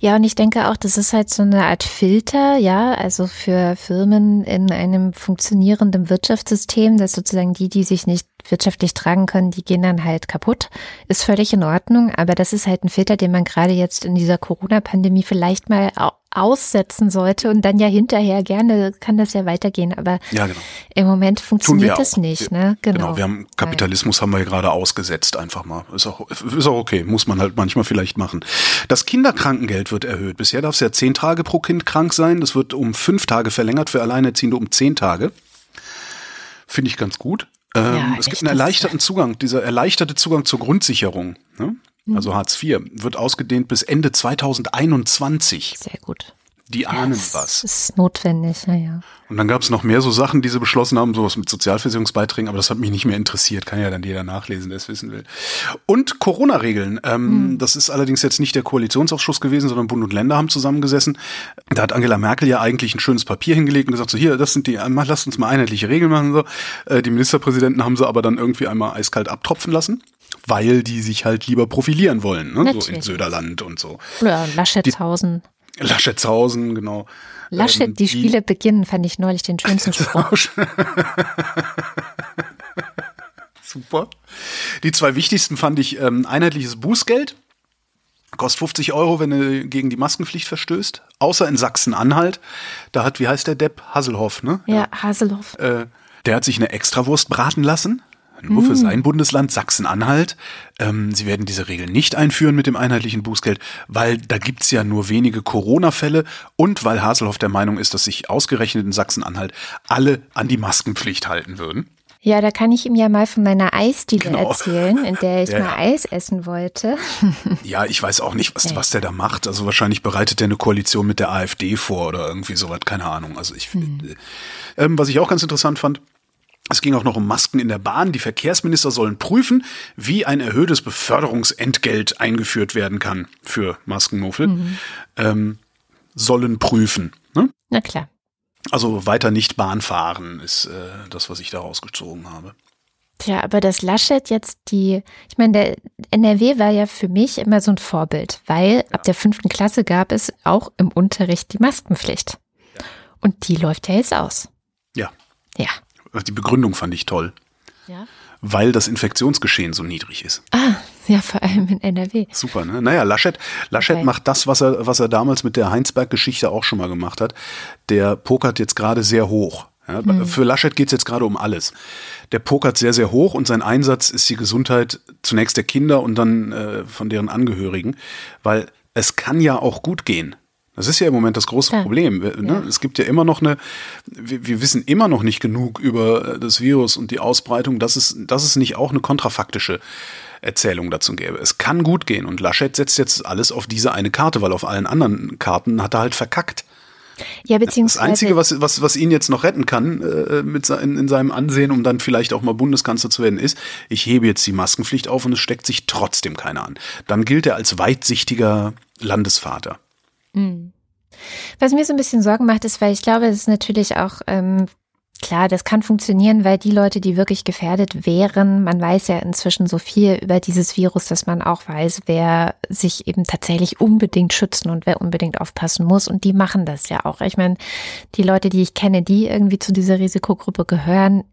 Ja, und ich denke auch, das ist halt so eine Art Filter, ja, also für Firmen in einem funktionierenden Wirtschaftssystem, dass sozusagen die, die sich nicht wirtschaftlich tragen können, die gehen dann halt kaputt. Ist völlig in Ordnung, aber das ist halt ein Filter, den man gerade jetzt in dieser Corona-Pandemie vielleicht mal aussetzen sollte und dann ja hinterher gerne kann das ja weitergehen, aber ja, genau. im Moment funktioniert das nicht, ne? Genau. genau. Wir haben Kapitalismus haben wir ja gerade ausgesetzt einfach mal. Ist auch, ist auch okay, muss man halt manchmal vielleicht machen. Das Kinderkrankengeld wird erhöht. Bisher darf es ja zehn Tage pro Kind krank sein. Das wird um fünf Tage verlängert, für Alleinerziehende um zehn Tage. Finde ich ganz gut. Ähm, ja, es gibt einen erleichterten Zugang, dieser erleichterte Zugang zur Grundsicherung. Ne? Also mhm. Hartz IV, wird ausgedehnt bis Ende 2021. Sehr gut. Die ahnen ja, was. Das ist notwendig, ja, ja. Und dann gab es noch mehr so Sachen, die sie beschlossen haben, sowas mit Sozialversicherungsbeiträgen, aber das hat mich nicht mehr interessiert. Kann ja dann jeder nachlesen, der es wissen will. Und Corona-Regeln. Ähm, mhm. Das ist allerdings jetzt nicht der Koalitionsausschuss gewesen, sondern Bund und Länder haben zusammengesessen. Da hat Angela Merkel ja eigentlich ein schönes Papier hingelegt und gesagt, so hier, das sind die, lasst uns mal einheitliche Regeln machen. So. Äh, die Ministerpräsidenten haben sie aber dann irgendwie einmal eiskalt abtropfen lassen weil die sich halt lieber profilieren wollen, ne? so in Söderland und so. Ja, Laschetshausen. Die, Laschetshausen, genau. Laschet, ähm, die, die Spiele beginnen, fand ich neulich den schönsten Spruch. Super. Die zwei wichtigsten fand ich ähm, einheitliches Bußgeld. Kostet 50 Euro, wenn du gegen die Maskenpflicht verstößt. Außer in Sachsen-Anhalt. Da hat, wie heißt der Depp? Hasselhoff, ne? Ja, ja. Hasselhoff. Äh, der hat sich eine Extrawurst braten lassen nur für hm. sein Bundesland Sachsen-Anhalt. Ähm, sie werden diese Regel nicht einführen mit dem einheitlichen Bußgeld, weil da gibt's ja nur wenige Corona-Fälle und weil Haselhoff der Meinung ist, dass sich ausgerechnet in Sachsen-Anhalt alle an die Maskenpflicht halten würden. Ja, da kann ich ihm ja mal von meiner Eisdiele genau. erzählen, in der ich ja, mal Eis essen wollte. ja, ich weiß auch nicht, was, was der da macht. Also wahrscheinlich bereitet er eine Koalition mit der AfD vor oder irgendwie sowas, keine Ahnung. Also ich, hm. ähm, was ich auch ganz interessant fand, es ging auch noch um Masken in der Bahn. Die Verkehrsminister sollen prüfen, wie ein erhöhtes Beförderungsentgelt eingeführt werden kann für Maskenmuffel. Mhm. Ähm, sollen prüfen. Ne? Na klar. Also weiter nicht Bahn fahren ist äh, das, was ich da rausgezogen habe. Tja, aber das Laschet jetzt die, ich meine, der NRW war ja für mich immer so ein Vorbild, weil ja. ab der fünften Klasse gab es auch im Unterricht die Maskenpflicht. Ja. Und die läuft ja jetzt aus. Ja. Ja. Die Begründung fand ich toll. Ja. Weil das Infektionsgeschehen so niedrig ist. Ah, ja, vor allem in NRW. Super, ne? Naja, Laschet, Laschet okay. macht das, was er, was er damals mit der Heinsberg-Geschichte auch schon mal gemacht hat. Der pokert jetzt gerade sehr hoch. Ja, mhm. Für Laschet geht's jetzt gerade um alles. Der pokert sehr, sehr hoch und sein Einsatz ist die Gesundheit zunächst der Kinder und dann äh, von deren Angehörigen, weil es kann ja auch gut gehen. Das ist ja im Moment das große ja. Problem. Ne? Ja. Es gibt ja immer noch eine, wir, wir, wissen immer noch nicht genug über das Virus und die Ausbreitung, dass es, dass es nicht auch eine kontrafaktische Erzählung dazu gäbe. Es kann gut gehen und Laschet setzt jetzt alles auf diese eine Karte, weil auf allen anderen Karten hat er halt verkackt. Ja, beziehungsweise. Das Einzige, was, was, was ihn jetzt noch retten kann äh, mit in, in seinem Ansehen, um dann vielleicht auch mal Bundeskanzler zu werden, ist, ich hebe jetzt die Maskenpflicht auf und es steckt sich trotzdem keiner an. Dann gilt er als weitsichtiger Landesvater. Mhm. Was mir so ein bisschen Sorgen macht, ist, weil ich glaube, es ist natürlich auch ähm, Klar, das kann funktionieren, weil die Leute, die wirklich gefährdet wären, man weiß ja inzwischen so viel über dieses Virus, dass man auch weiß, wer sich eben tatsächlich unbedingt schützen und wer unbedingt aufpassen muss. Und die machen das ja auch. Ich meine, die Leute, die ich kenne, die irgendwie zu dieser Risikogruppe gehören,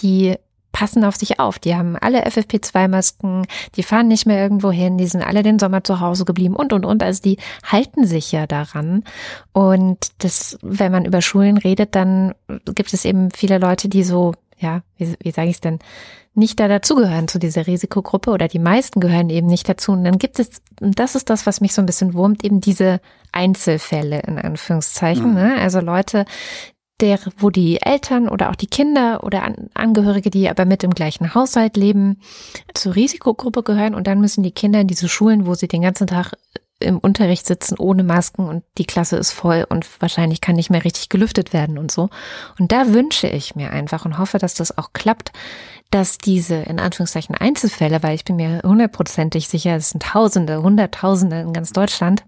die passen auf sich auf. Die haben alle FFP2-Masken, die fahren nicht mehr irgendwo hin, die sind alle den Sommer zu Hause geblieben und, und, und. Also die halten sich ja daran. Und das, wenn man über Schulen redet, dann gibt es eben viele Leute, die so, ja, wie, wie sage ich es denn, nicht da dazugehören zu dieser Risikogruppe oder die meisten gehören eben nicht dazu. Und dann gibt es, und das ist das, was mich so ein bisschen wurmt, eben diese Einzelfälle in Anführungszeichen. Mhm. Ne? Also Leute, der, wo die Eltern oder auch die Kinder oder Angehörige, die aber mit im gleichen Haushalt leben, zur Risikogruppe gehören und dann müssen die Kinder in diese Schulen, wo sie den ganzen Tag im Unterricht sitzen ohne Masken und die Klasse ist voll und wahrscheinlich kann nicht mehr richtig gelüftet werden und so. Und da wünsche ich mir einfach und hoffe, dass das auch klappt, dass diese in Anführungszeichen Einzelfälle, weil ich bin mir hundertprozentig sicher, es sind Tausende, Hunderttausende in ganz Deutschland,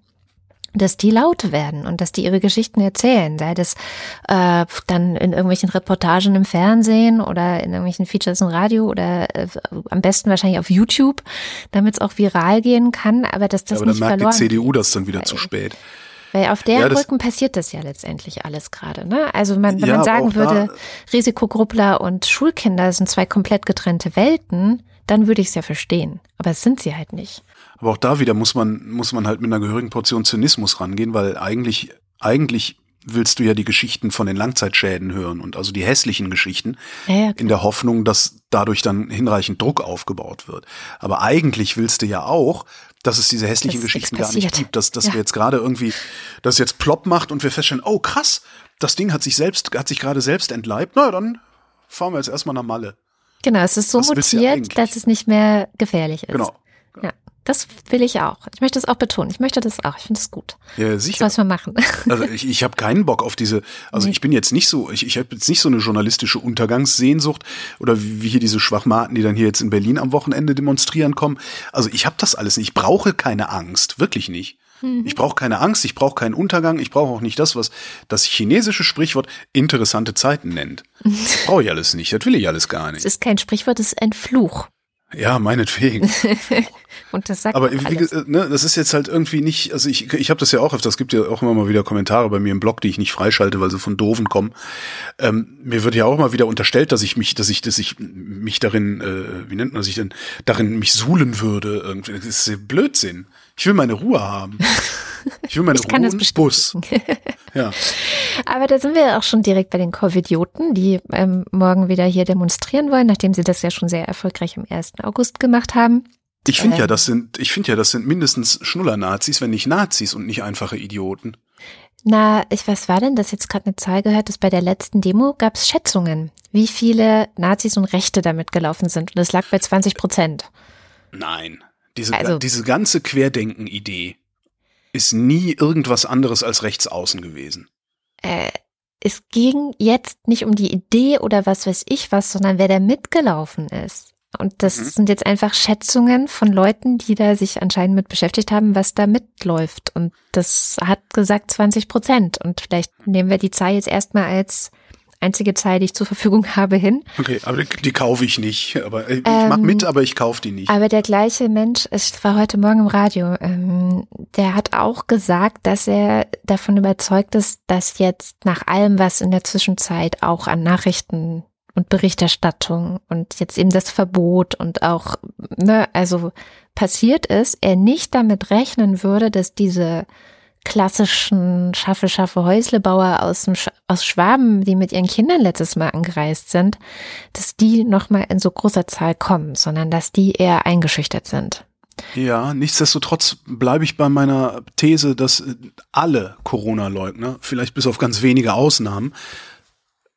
dass die laut werden und dass die ihre Geschichten erzählen, sei das äh, dann in irgendwelchen Reportagen im Fernsehen oder in irgendwelchen Features im Radio oder äh, am besten wahrscheinlich auf YouTube, damit es auch viral gehen kann, aber dass das ja, aber nicht dann merkt die CDU das dann wieder zu spät. Weil auf deren ja, Rücken passiert das ja letztendlich alles gerade. Ne? Also man, wenn ja, man sagen würde, Risikogruppler und Schulkinder sind zwei komplett getrennte Welten, dann würde ich es ja verstehen. Aber es sind sie halt nicht. Aber auch da wieder muss man, muss man halt mit einer gehörigen Portion Zynismus rangehen, weil eigentlich, eigentlich willst du ja die Geschichten von den Langzeitschäden hören und also die hässlichen Geschichten ja, ja, in der Hoffnung, dass dadurch dann hinreichend Druck aufgebaut wird. Aber eigentlich willst du ja auch, dass es diese hässlichen das Geschichten gar nicht gibt, dass, dass ja. wir jetzt gerade irgendwie, dass es jetzt plopp macht und wir feststellen, oh krass, das Ding hat sich selbst, hat sich gerade selbst entleibt, na dann fahren wir jetzt erstmal nach Malle. Genau, es ist so das mutiert, dass es nicht mehr gefährlich ist. Genau. Ja. Das will ich auch. Ich möchte es auch betonen. Ich möchte das auch. Ich finde es gut. Ja, sicher. Das soll man machen. Also ich, ich habe keinen Bock auf diese, also nee. ich bin jetzt nicht so, ich, ich habe jetzt nicht so eine journalistische Untergangssehnsucht oder wie, wie hier diese Schwachmaten, die dann hier jetzt in Berlin am Wochenende demonstrieren kommen. Also ich habe das alles nicht. Ich brauche keine Angst. Wirklich nicht. Mhm. Ich brauche keine Angst, ich brauche keinen Untergang, ich brauche auch nicht das, was das chinesische Sprichwort interessante Zeiten nennt. brauche ich alles nicht, das will ich alles gar nicht. Es ist kein Sprichwort, es ist ein Fluch. Ja, meinetwegen. und das sagt Aber wie, ne, das ist jetzt halt irgendwie nicht, also ich, ich habe das ja auch öfter, es gibt ja auch immer mal wieder Kommentare bei mir im Blog, die ich nicht freischalte, weil sie von Doofen kommen. Ähm, mir wird ja auch mal wieder unterstellt, dass ich mich, dass ich, dass ich mich darin, äh, wie nennt man sich denn, darin mich suhlen würde. Irgendwie. Das ist Blödsinn. Ich will meine Ruhe haben. Ich will meine ich Ruhe und Bus. Ja. Aber da sind wir auch schon direkt bei den Covidioten, die ähm, morgen wieder hier demonstrieren wollen, nachdem sie das ja schon sehr erfolgreich am 1. August gemacht haben. Ich finde ähm, ja, das sind, ich finde ja, das sind mindestens Schnuller-Nazis, wenn nicht Nazis und nicht einfache Idioten. Na, ich, was war denn das jetzt gerade eine Zahl gehört, dass bei der letzten Demo gab es Schätzungen, wie viele Nazis und Rechte damit gelaufen sind. Und es lag bei 20 Prozent. Nein. Diese, also, diese ganze Querdenken-Idee ist nie irgendwas anderes als rechtsaußen gewesen. Äh, es ging jetzt nicht um die Idee oder was weiß ich was, sondern wer da mitgelaufen ist. Und das mhm. sind jetzt einfach Schätzungen von Leuten, die da sich anscheinend mit beschäftigt haben, was da mitläuft. Und das hat gesagt 20 Prozent. Und vielleicht nehmen wir die Zahl jetzt erstmal als einzige Zahl, die ich zur Verfügung habe, hin. Okay, aber die, kaufe ich nicht. Aber ich ähm, mach mit, aber ich kaufe die nicht. Aber der gleiche Mensch, es war heute Morgen im Radio, ähm, der hat auch gesagt, dass er davon überzeugt ist, dass jetzt nach allem, was in der Zwischenzeit auch an Nachrichten und Berichterstattung und jetzt eben das Verbot und auch, ne, also passiert ist, er nicht damit rechnen würde, dass diese klassischen Schaffe, Schaffe, Häuslebauer aus, dem, aus Schwaben, die mit ihren Kindern letztes Mal angereist sind, dass die nochmal in so großer Zahl kommen, sondern dass die eher eingeschüchtert sind. Ja, nichtsdestotrotz bleibe ich bei meiner These, dass alle Corona-Leugner, vielleicht bis auf ganz wenige Ausnahmen,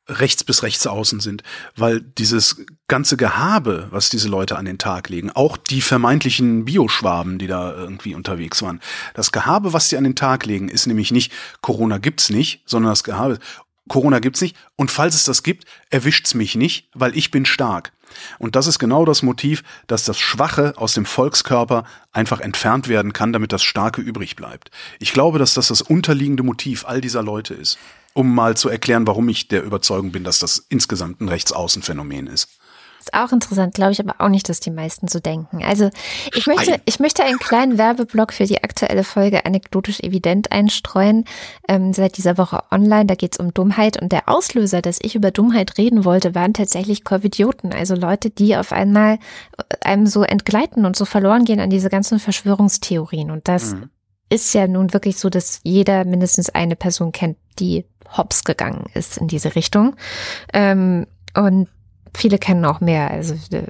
rechts bis rechts außen sind, weil dieses ganze Gehabe, was diese Leute an den Tag legen, auch die vermeintlichen Bioschwaben, die da irgendwie unterwegs waren, das Gehabe, was sie an den Tag legen, ist nämlich nicht Corona gibt's nicht, sondern das Gehabe Corona gibt's nicht und falls es das gibt, erwischt's mich nicht, weil ich bin stark. Und das ist genau das Motiv, dass das Schwache aus dem Volkskörper einfach entfernt werden kann, damit das Starke übrig bleibt. Ich glaube, dass das das unterliegende Motiv all dieser Leute ist um mal zu erklären, warum ich der Überzeugung bin, dass das insgesamt ein Rechtsaußenphänomen ist. Ist auch interessant, glaube ich aber auch nicht, dass die meisten so denken. Also ich möchte, ich möchte einen kleinen Werbeblock für die aktuelle Folge anekdotisch evident einstreuen. Ähm, seit dieser Woche online, da geht es um Dummheit und der Auslöser, dass ich über Dummheit reden wollte, waren tatsächlich Covidioten, also Leute, die auf einmal äh, einem so entgleiten und so verloren gehen an diese ganzen Verschwörungstheorien. Und das mhm. ist ja nun wirklich so, dass jeder mindestens eine Person kennt, die hops gegangen ist in diese Richtung. Ähm, und viele kennen auch mehr. Also äh,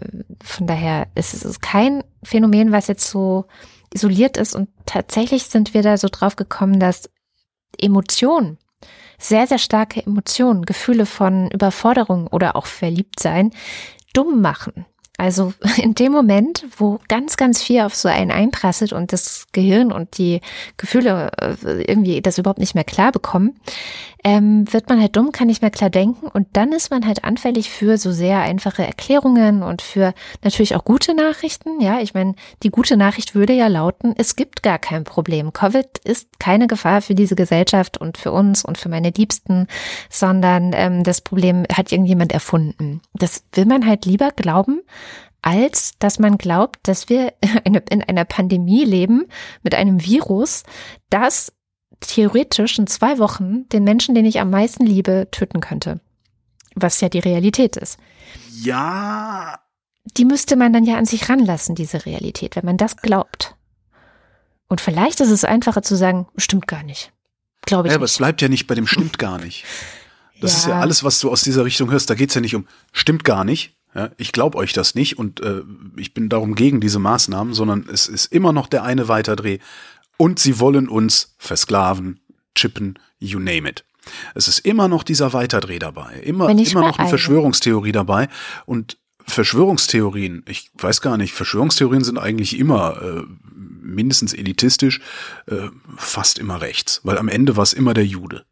von daher ist es kein Phänomen, was jetzt so isoliert ist. Und tatsächlich sind wir da so drauf gekommen, dass Emotionen, sehr, sehr starke Emotionen, Gefühle von Überforderung oder auch Verliebtsein dumm machen. Also in dem Moment, wo ganz, ganz viel auf so einen einprasselt und das Gehirn und die Gefühle äh, irgendwie das überhaupt nicht mehr klar bekommen, ähm, wird man halt dumm, kann nicht mehr klar denken und dann ist man halt anfällig für so sehr einfache Erklärungen und für natürlich auch gute Nachrichten. Ja, ich meine, die gute Nachricht würde ja lauten, es gibt gar kein Problem. Covid ist keine Gefahr für diese Gesellschaft und für uns und für meine Liebsten, sondern ähm, das Problem hat irgendjemand erfunden. Das will man halt lieber glauben, als dass man glaubt, dass wir in einer Pandemie leben mit einem Virus, das theoretisch in zwei Wochen den Menschen, den ich am meisten liebe, töten könnte. Was ja die Realität ist. Ja. Die müsste man dann ja an sich ranlassen, diese Realität, wenn man das glaubt. Und vielleicht ist es einfacher zu sagen, stimmt gar nicht. Glaube ich. Ja, aber es bleibt ja nicht bei dem stimmt gar nicht. Das ja. ist ja alles, was du aus dieser Richtung hörst. Da geht es ja nicht um stimmt gar nicht. Ja, ich glaube euch das nicht und äh, ich bin darum gegen diese Maßnahmen, sondern es ist immer noch der eine Weiterdreh. Und sie wollen uns versklaven, chippen, you name it. Es ist immer noch dieser Weiterdreh dabei, immer, immer noch eine Verschwörungstheorie dabei. Und Verschwörungstheorien, ich weiß gar nicht, Verschwörungstheorien sind eigentlich immer äh, mindestens elitistisch, äh, fast immer rechts, weil am Ende war es immer der Jude.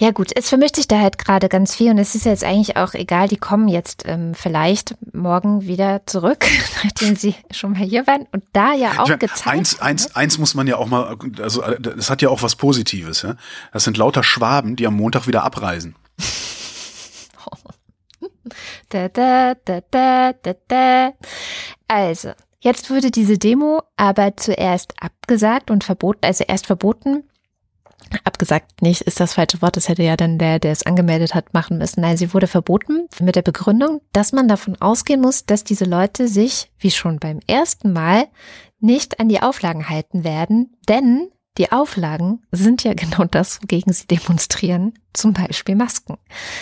Ja gut, es vermischt sich da halt gerade ganz viel und es ist jetzt eigentlich auch egal, die kommen jetzt ähm, vielleicht morgen wieder zurück, nachdem sie schon mal hier waren und da ja auch meine, gezeigt eins, eins, eins muss man ja auch mal, also das hat ja auch was Positives. Ja? Das sind lauter Schwaben, die am Montag wieder abreisen. da, da, da, da, da, da. Also, jetzt wurde diese Demo aber zuerst abgesagt und verboten, also erst verboten abgesagt nicht ist das falsche Wort, das hätte ja dann der, der es angemeldet hat, machen müssen. Nein, sie wurde verboten mit der Begründung, dass man davon ausgehen muss, dass diese Leute sich, wie schon beim ersten Mal, nicht an die Auflagen halten werden, denn die Auflagen sind ja genau das, wogegen sie demonstrieren, zum Beispiel Masken.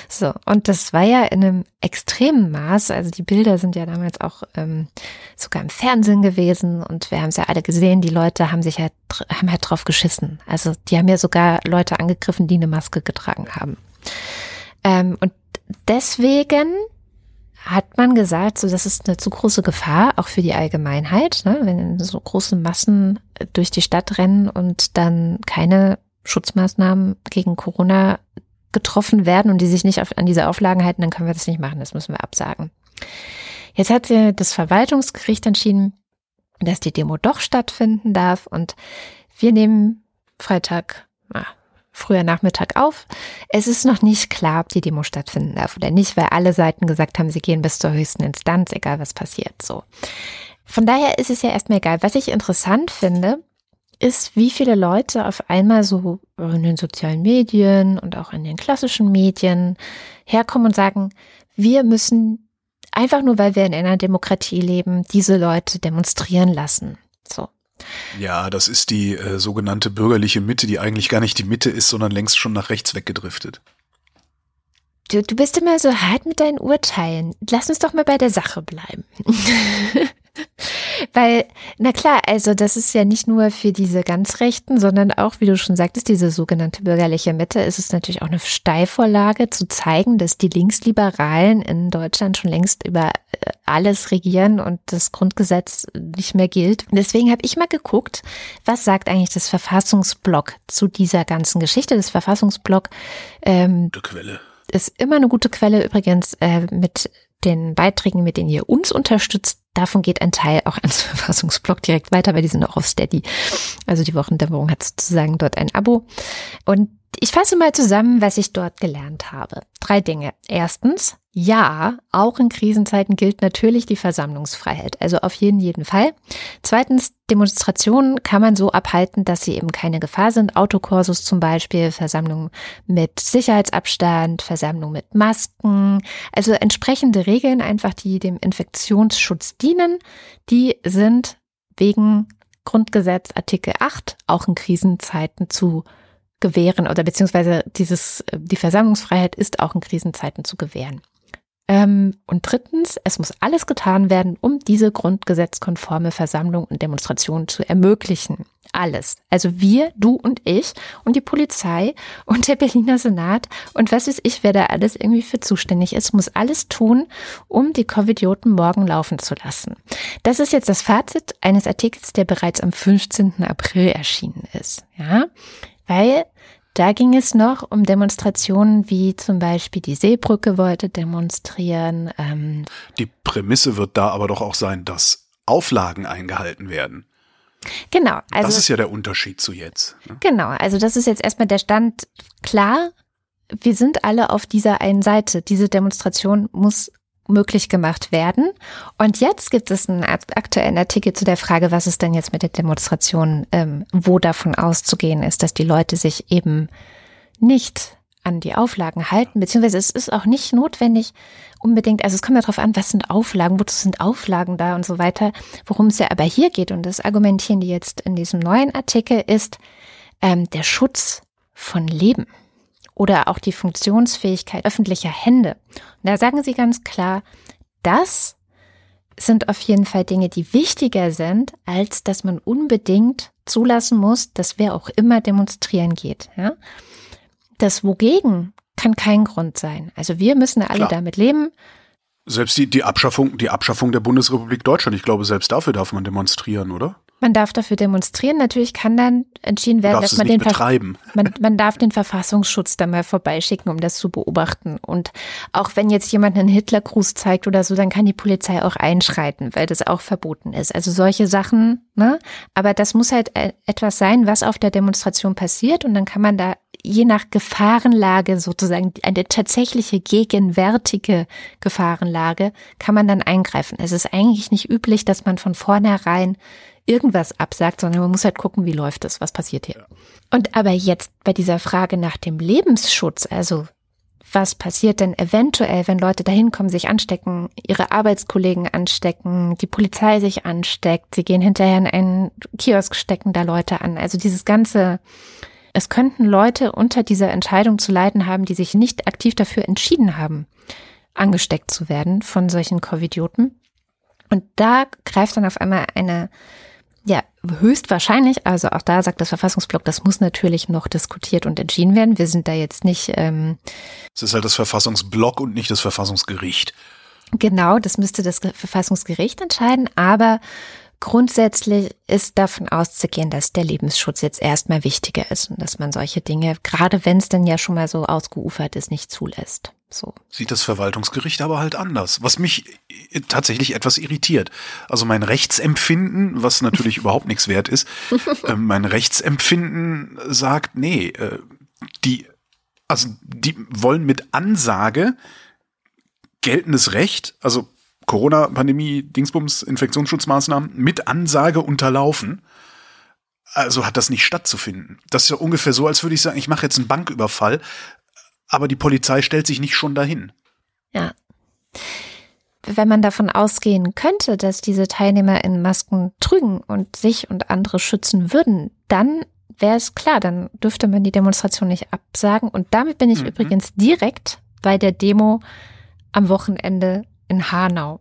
So, und das war ja in einem extremen Maß, also die Bilder sind ja damals auch ähm, sogar im Fernsehen gewesen und wir haben es ja alle gesehen, die Leute haben sich halt, haben halt drauf geschissen. Also die haben ja sogar Leute angegriffen, die eine Maske getragen haben. Ähm, und deswegen hat man gesagt, so das ist eine zu große Gefahr, auch für die Allgemeinheit, ne? wenn so große Massen durch die Stadt rennen und dann keine Schutzmaßnahmen gegen Corona getroffen werden und die sich nicht auf, an diese Auflagen halten, dann können wir das nicht machen, das müssen wir absagen. Jetzt hat das Verwaltungsgericht entschieden, dass die Demo doch stattfinden darf und wir nehmen Freitag, ah, früher Nachmittag auf. Es ist noch nicht klar, ob die Demo stattfinden darf oder nicht, weil alle Seiten gesagt haben, sie gehen bis zur höchsten Instanz, egal was passiert, so. Von daher ist es ja erstmal egal. Was ich interessant finde, ist, wie viele Leute auf einmal so in den sozialen Medien und auch in den klassischen Medien herkommen und sagen, wir müssen einfach nur, weil wir in einer Demokratie leben, diese Leute demonstrieren lassen. So. Ja, das ist die äh, sogenannte bürgerliche Mitte, die eigentlich gar nicht die Mitte ist, sondern längst schon nach rechts weggedriftet. Du, du bist immer so hart mit deinen Urteilen. Lass uns doch mal bei der Sache bleiben. Weil, na klar, also das ist ja nicht nur für diese ganz Rechten, sondern auch, wie du schon sagtest, diese sogenannte bürgerliche Mitte, ist es natürlich auch eine Steilvorlage zu zeigen, dass die Linksliberalen in Deutschland schon längst über äh, alles regieren und das Grundgesetz nicht mehr gilt. deswegen habe ich mal geguckt, was sagt eigentlich das Verfassungsblock zu dieser ganzen Geschichte. Das Verfassungsblock ähm, Quelle. ist immer eine gute Quelle übrigens äh, mit den Beiträgen, mit denen ihr uns unterstützt, davon geht ein Teil auch ans Verfassungsblog direkt weiter, weil die sind auch auf Steady. Also die Wochendämmerung hat sozusagen dort ein Abo. Und ich fasse mal zusammen, was ich dort gelernt habe. Drei Dinge. Erstens, ja, auch in Krisenzeiten gilt natürlich die Versammlungsfreiheit. Also auf jeden, jeden Fall. Zweitens, Demonstrationen kann man so abhalten, dass sie eben keine Gefahr sind. Autokursus zum Beispiel, Versammlungen mit Sicherheitsabstand, Versammlungen mit Masken. Also entsprechende Regeln einfach, die dem Infektionsschutz dienen, die sind wegen Grundgesetz Artikel 8 auch in Krisenzeiten zu gewähren oder beziehungsweise dieses, äh, die Versammlungsfreiheit ist auch in Krisenzeiten zu gewähren. Ähm, und drittens, es muss alles getan werden, um diese grundgesetzkonforme Versammlung und Demonstration zu ermöglichen. Alles. Also wir, du und ich und die Polizei und der Berliner Senat und was weiß ich, wer da alles irgendwie für zuständig ist, muss alles tun, um die Covidioten morgen laufen zu lassen. Das ist jetzt das Fazit eines Artikels, der bereits am 15. April erschienen ist. Ja, weil da ging es noch um Demonstrationen wie zum Beispiel die Seebrücke wollte demonstrieren. Ähm die Prämisse wird da aber doch auch sein, dass Auflagen eingehalten werden. Genau. Also, das ist ja der Unterschied zu jetzt. Ne? Genau. Also das ist jetzt erstmal der Stand klar. Wir sind alle auf dieser einen Seite. Diese Demonstration muss möglich gemacht werden. Und jetzt gibt es einen aktuellen Artikel zu der Frage, was ist denn jetzt mit den Demonstrationen, ähm, wo davon auszugehen ist, dass die Leute sich eben nicht an die Auflagen halten, beziehungsweise es ist auch nicht notwendig unbedingt, also es kommt ja darauf an, was sind Auflagen, wozu sind Auflagen da und so weiter. Worum es ja aber hier geht, und das argumentieren die jetzt in diesem neuen Artikel, ist ähm, der Schutz von Leben oder auch die Funktionsfähigkeit öffentlicher Hände. Und da sagen sie ganz klar, das sind auf jeden Fall Dinge, die wichtiger sind, als dass man unbedingt zulassen muss, dass wer auch immer demonstrieren geht. Ja? Das wogegen kann kein Grund sein. Also wir müssen alle Klar. damit leben. Selbst die, die Abschaffung, die Abschaffung der Bundesrepublik Deutschland, ich glaube, selbst dafür darf man demonstrieren, oder? Man darf dafür demonstrieren. Natürlich kann dann entschieden werden, dass man den betreiben. Man, man darf den Verfassungsschutz da mal vorbeischicken, um das zu beobachten. Und auch wenn jetzt jemand einen Hitlergruß zeigt oder so, dann kann die Polizei auch einschreiten, weil das auch verboten ist. Also solche Sachen, ne? Aber das muss halt e-, etwas sein, was auf der Demonstration passiert. Und dann kann man da je nach Gefahrenlage sozusagen eine tatsächliche gegenwärtige Gefahrenlage kann man dann eingreifen. Es ist eigentlich nicht üblich, dass man von vornherein irgendwas absagt, sondern man muss halt gucken, wie läuft es, was passiert hier. Und aber jetzt bei dieser Frage nach dem Lebensschutz, also was passiert denn eventuell, wenn Leute dahin kommen, sich anstecken, ihre Arbeitskollegen anstecken, die Polizei sich ansteckt, sie gehen hinterher in einen Kiosk, stecken da Leute an. Also dieses ganze, es könnten Leute unter dieser Entscheidung zu leiden haben, die sich nicht aktiv dafür entschieden haben, angesteckt zu werden von solchen Covidioten. Und da greift dann auf einmal eine ja, höchstwahrscheinlich, also auch da sagt das Verfassungsblock, das muss natürlich noch diskutiert und entschieden werden. Wir sind da jetzt nicht. Ähm, es ist halt das Verfassungsblock und nicht das Verfassungsgericht. Genau, das müsste das Verfassungsgericht entscheiden, aber grundsätzlich ist davon auszugehen, dass der Lebensschutz jetzt erstmal wichtiger ist und dass man solche Dinge, gerade wenn es denn ja schon mal so ausgeufert ist, nicht zulässt. So. Sieht das Verwaltungsgericht aber halt anders, was mich äh, tatsächlich etwas irritiert. Also mein Rechtsempfinden, was natürlich überhaupt nichts wert ist, äh, mein Rechtsempfinden sagt, nee, äh, die, also die wollen mit Ansage geltendes Recht, also Corona-Pandemie, Dingsbums, Infektionsschutzmaßnahmen mit Ansage unterlaufen. Also hat das nicht stattzufinden. Das ist ja ungefähr so, als würde ich sagen, ich mache jetzt einen Banküberfall, aber die Polizei stellt sich nicht schon dahin. Ja. Wenn man davon ausgehen könnte, dass diese Teilnehmer in Masken trügen und sich und andere schützen würden, dann wäre es klar, dann dürfte man die Demonstration nicht absagen. Und damit bin ich mhm. übrigens direkt bei der Demo am Wochenende in Hanau.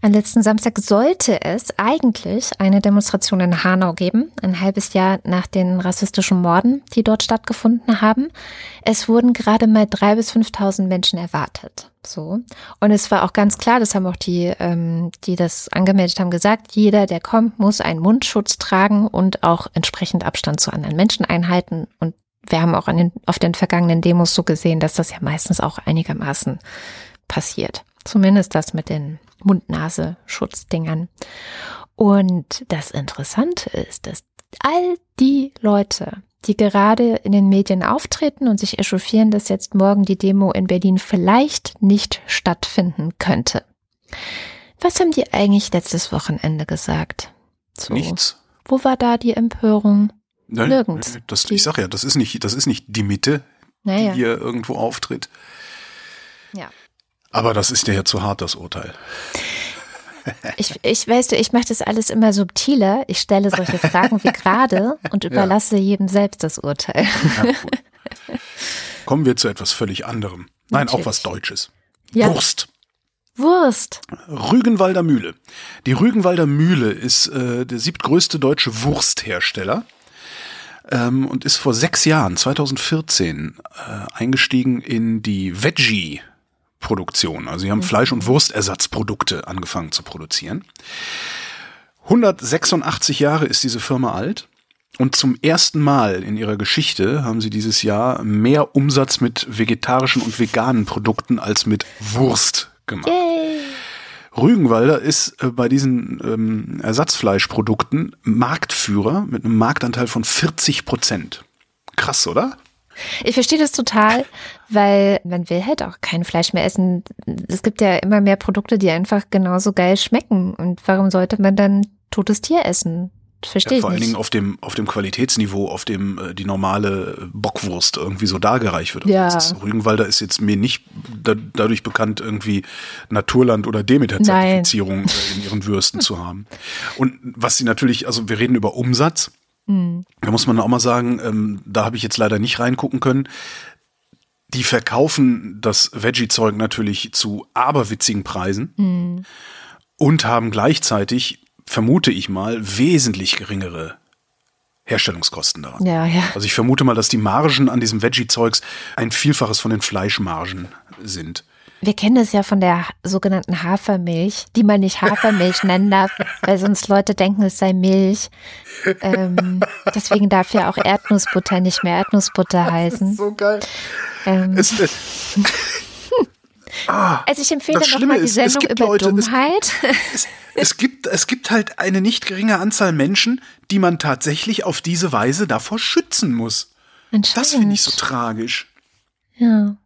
Am letzten Samstag sollte es eigentlich eine Demonstration in Hanau geben, ein halbes Jahr nach den rassistischen Morden, die dort stattgefunden haben. Es wurden gerade mal drei bis 5.000 Menschen erwartet. So. Und es war auch ganz klar, das haben auch die, ähm, die das angemeldet haben, gesagt, jeder, der kommt, muss einen Mundschutz tragen und auch entsprechend Abstand zu anderen Menschen einhalten. Und wir haben auch an den, auf den vergangenen Demos so gesehen, dass das ja meistens auch einigermaßen passiert. Zumindest das mit den Mund-Nase-Schutzdingern. Und das Interessante ist, dass all die Leute, die gerade in den Medien auftreten und sich echauffieren, dass jetzt morgen die Demo in Berlin vielleicht nicht stattfinden könnte. Was haben die eigentlich letztes Wochenende gesagt? So. Nichts. Wo war da die Empörung? Nein, Nirgends. Das, ich sag ja, das ist nicht, das ist nicht die Mitte, naja. die hier irgendwo auftritt. Ja. Aber das ist dir ja zu hart, das Urteil. Ich, ich weißt du, ich mache das alles immer subtiler. Ich stelle solche Fragen wie gerade und überlasse ja. jedem selbst das Urteil. Ja, Kommen wir zu etwas völlig anderem. Nein, Natürlich. auch was Deutsches. Ja. Wurst. Wurst. Rügenwalder Mühle. Die Rügenwalder Mühle ist äh, der siebtgrößte deutsche Wursthersteller ähm, und ist vor sechs Jahren, 2014, äh, eingestiegen in die Veggie Produktion. Also sie haben mhm. Fleisch- und Wurstersatzprodukte angefangen zu produzieren. 186 Jahre ist diese Firma alt. Und zum ersten Mal in ihrer Geschichte haben sie dieses Jahr mehr Umsatz mit vegetarischen und veganen Produkten als mit Wurst gemacht. Yay. Rügenwalder ist äh, bei diesen ähm, Ersatzfleischprodukten Marktführer mit einem Marktanteil von 40 Prozent. Krass, oder? Ich verstehe das total, weil man will halt auch kein Fleisch mehr essen. Es gibt ja immer mehr Produkte, die einfach genauso geil schmecken. Und warum sollte man dann totes Tier essen? Verstehe ja, vor ich allen Dingen auf dem, auf dem Qualitätsniveau, auf dem äh, die normale Bockwurst irgendwie so dargereicht wird. Ja. Ist, Rügenwalder ist jetzt mir nicht da, dadurch bekannt, irgendwie Naturland oder Demeter-Zertifizierung äh, in ihren Würsten zu haben. Und was sie natürlich, also wir reden über Umsatz. Mhm. Da muss man auch mal sagen, ähm, da habe ich jetzt leider nicht reingucken können. Die verkaufen das Veggie-Zeug natürlich zu aberwitzigen Preisen mhm. und haben gleichzeitig, vermute ich mal, wesentlich geringere Herstellungskosten daran. Ja, ja. Also ich vermute mal, dass die Margen an diesem Veggie-Zeugs ein Vielfaches von den Fleischmargen sind. Wir kennen das ja von der sogenannten Hafermilch, die man nicht Hafermilch nennen darf, weil sonst Leute denken, es sei Milch. Ähm, deswegen darf ja auch Erdnussbutter nicht mehr Erdnussbutter heißen. so geil. Ähm, es, es, ah, also ich empfehle nochmal die Sendung über Leute, Dummheit. Es, es, gibt, es gibt halt eine nicht geringe Anzahl Menschen, die man tatsächlich auf diese Weise davor schützen muss. Das finde ich so tragisch. Ja.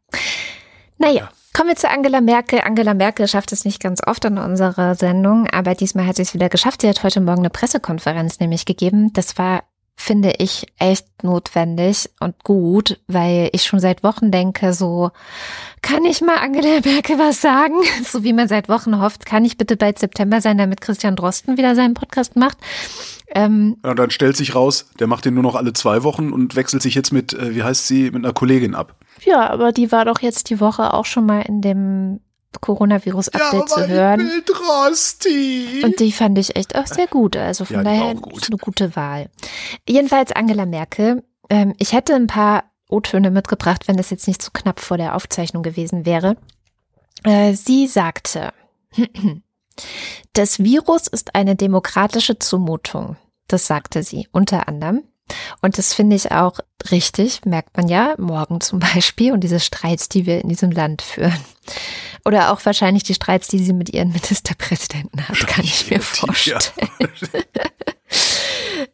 Naja. Kommen wir zu Angela Merkel. Angela Merkel schafft es nicht ganz oft in unserer Sendung, aber diesmal hat sie es wieder geschafft. Sie hat heute Morgen eine Pressekonferenz nämlich gegeben. Das war, finde ich, echt notwendig und gut, weil ich schon seit Wochen denke, so, kann ich mal Angela Merkel was sagen? So wie man seit Wochen hofft, kann ich bitte bald September sein, damit Christian Drosten wieder seinen Podcast macht. Ähm, ja, dann stellt sich raus, der macht den nur noch alle zwei Wochen und wechselt sich jetzt mit, äh, wie heißt sie, mit einer Kollegin ab. Ja, aber die war doch jetzt die Woche auch schon mal in dem Coronavirus-Update ja, zu hören. Und die fand ich echt auch sehr gut. Also von ja, daher gut. eine gute Wahl. Jedenfalls Angela Merkel. Ähm, ich hätte ein paar O-Töne mitgebracht, wenn es jetzt nicht zu so knapp vor der Aufzeichnung gewesen wäre. Äh, sie sagte, das Virus ist eine demokratische Zumutung. Das sagte sie unter anderem. Und das finde ich auch richtig, merkt man ja morgen zum Beispiel und diese Streits, die wir in diesem Land führen. Oder auch wahrscheinlich die Streits, die sie mit ihren Ministerpräsidenten hat, kann ich mir vorstellen.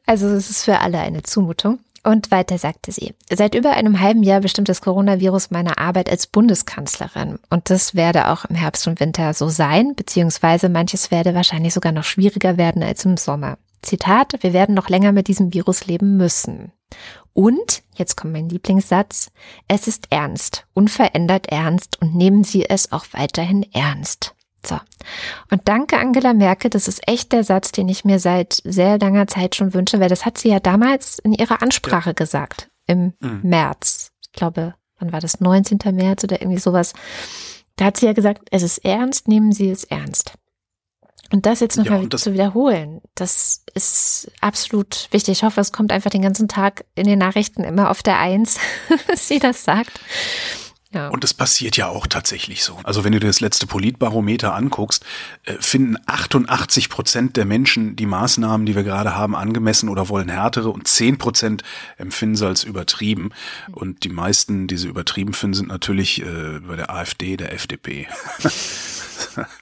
also es ist für alle eine Zumutung. Und weiter sagte sie, seit über einem halben Jahr bestimmt das Coronavirus meine Arbeit als Bundeskanzlerin. Und das werde auch im Herbst und Winter so sein, beziehungsweise manches werde wahrscheinlich sogar noch schwieriger werden als im Sommer. Zitat, wir werden noch länger mit diesem Virus leben müssen. Und, jetzt kommt mein Lieblingssatz, es ist ernst, unverändert ernst und nehmen Sie es auch weiterhin ernst. So. Und danke Angela Merkel, das ist echt der Satz, den ich mir seit sehr langer Zeit schon wünsche, weil das hat sie ja damals in ihrer Ansprache ja. gesagt, im mhm. März. Ich glaube, wann war das? 19. März oder irgendwie sowas. Da hat sie ja gesagt, es ist ernst, nehmen Sie es ernst. Und das jetzt nochmal ja, zu wiederholen, das ist absolut wichtig. Ich hoffe, es kommt einfach den ganzen Tag in den Nachrichten immer auf der Eins, dass sie das sagt. Ja. Und es passiert ja auch tatsächlich so. Also wenn du dir das letzte Politbarometer anguckst, äh, finden 88 Prozent der Menschen die Maßnahmen, die wir gerade haben, angemessen oder wollen härtere und 10 Prozent empfinden sie als übertrieben. Und die meisten, die sie übertrieben finden, sind natürlich äh, bei der AfD, der FDP.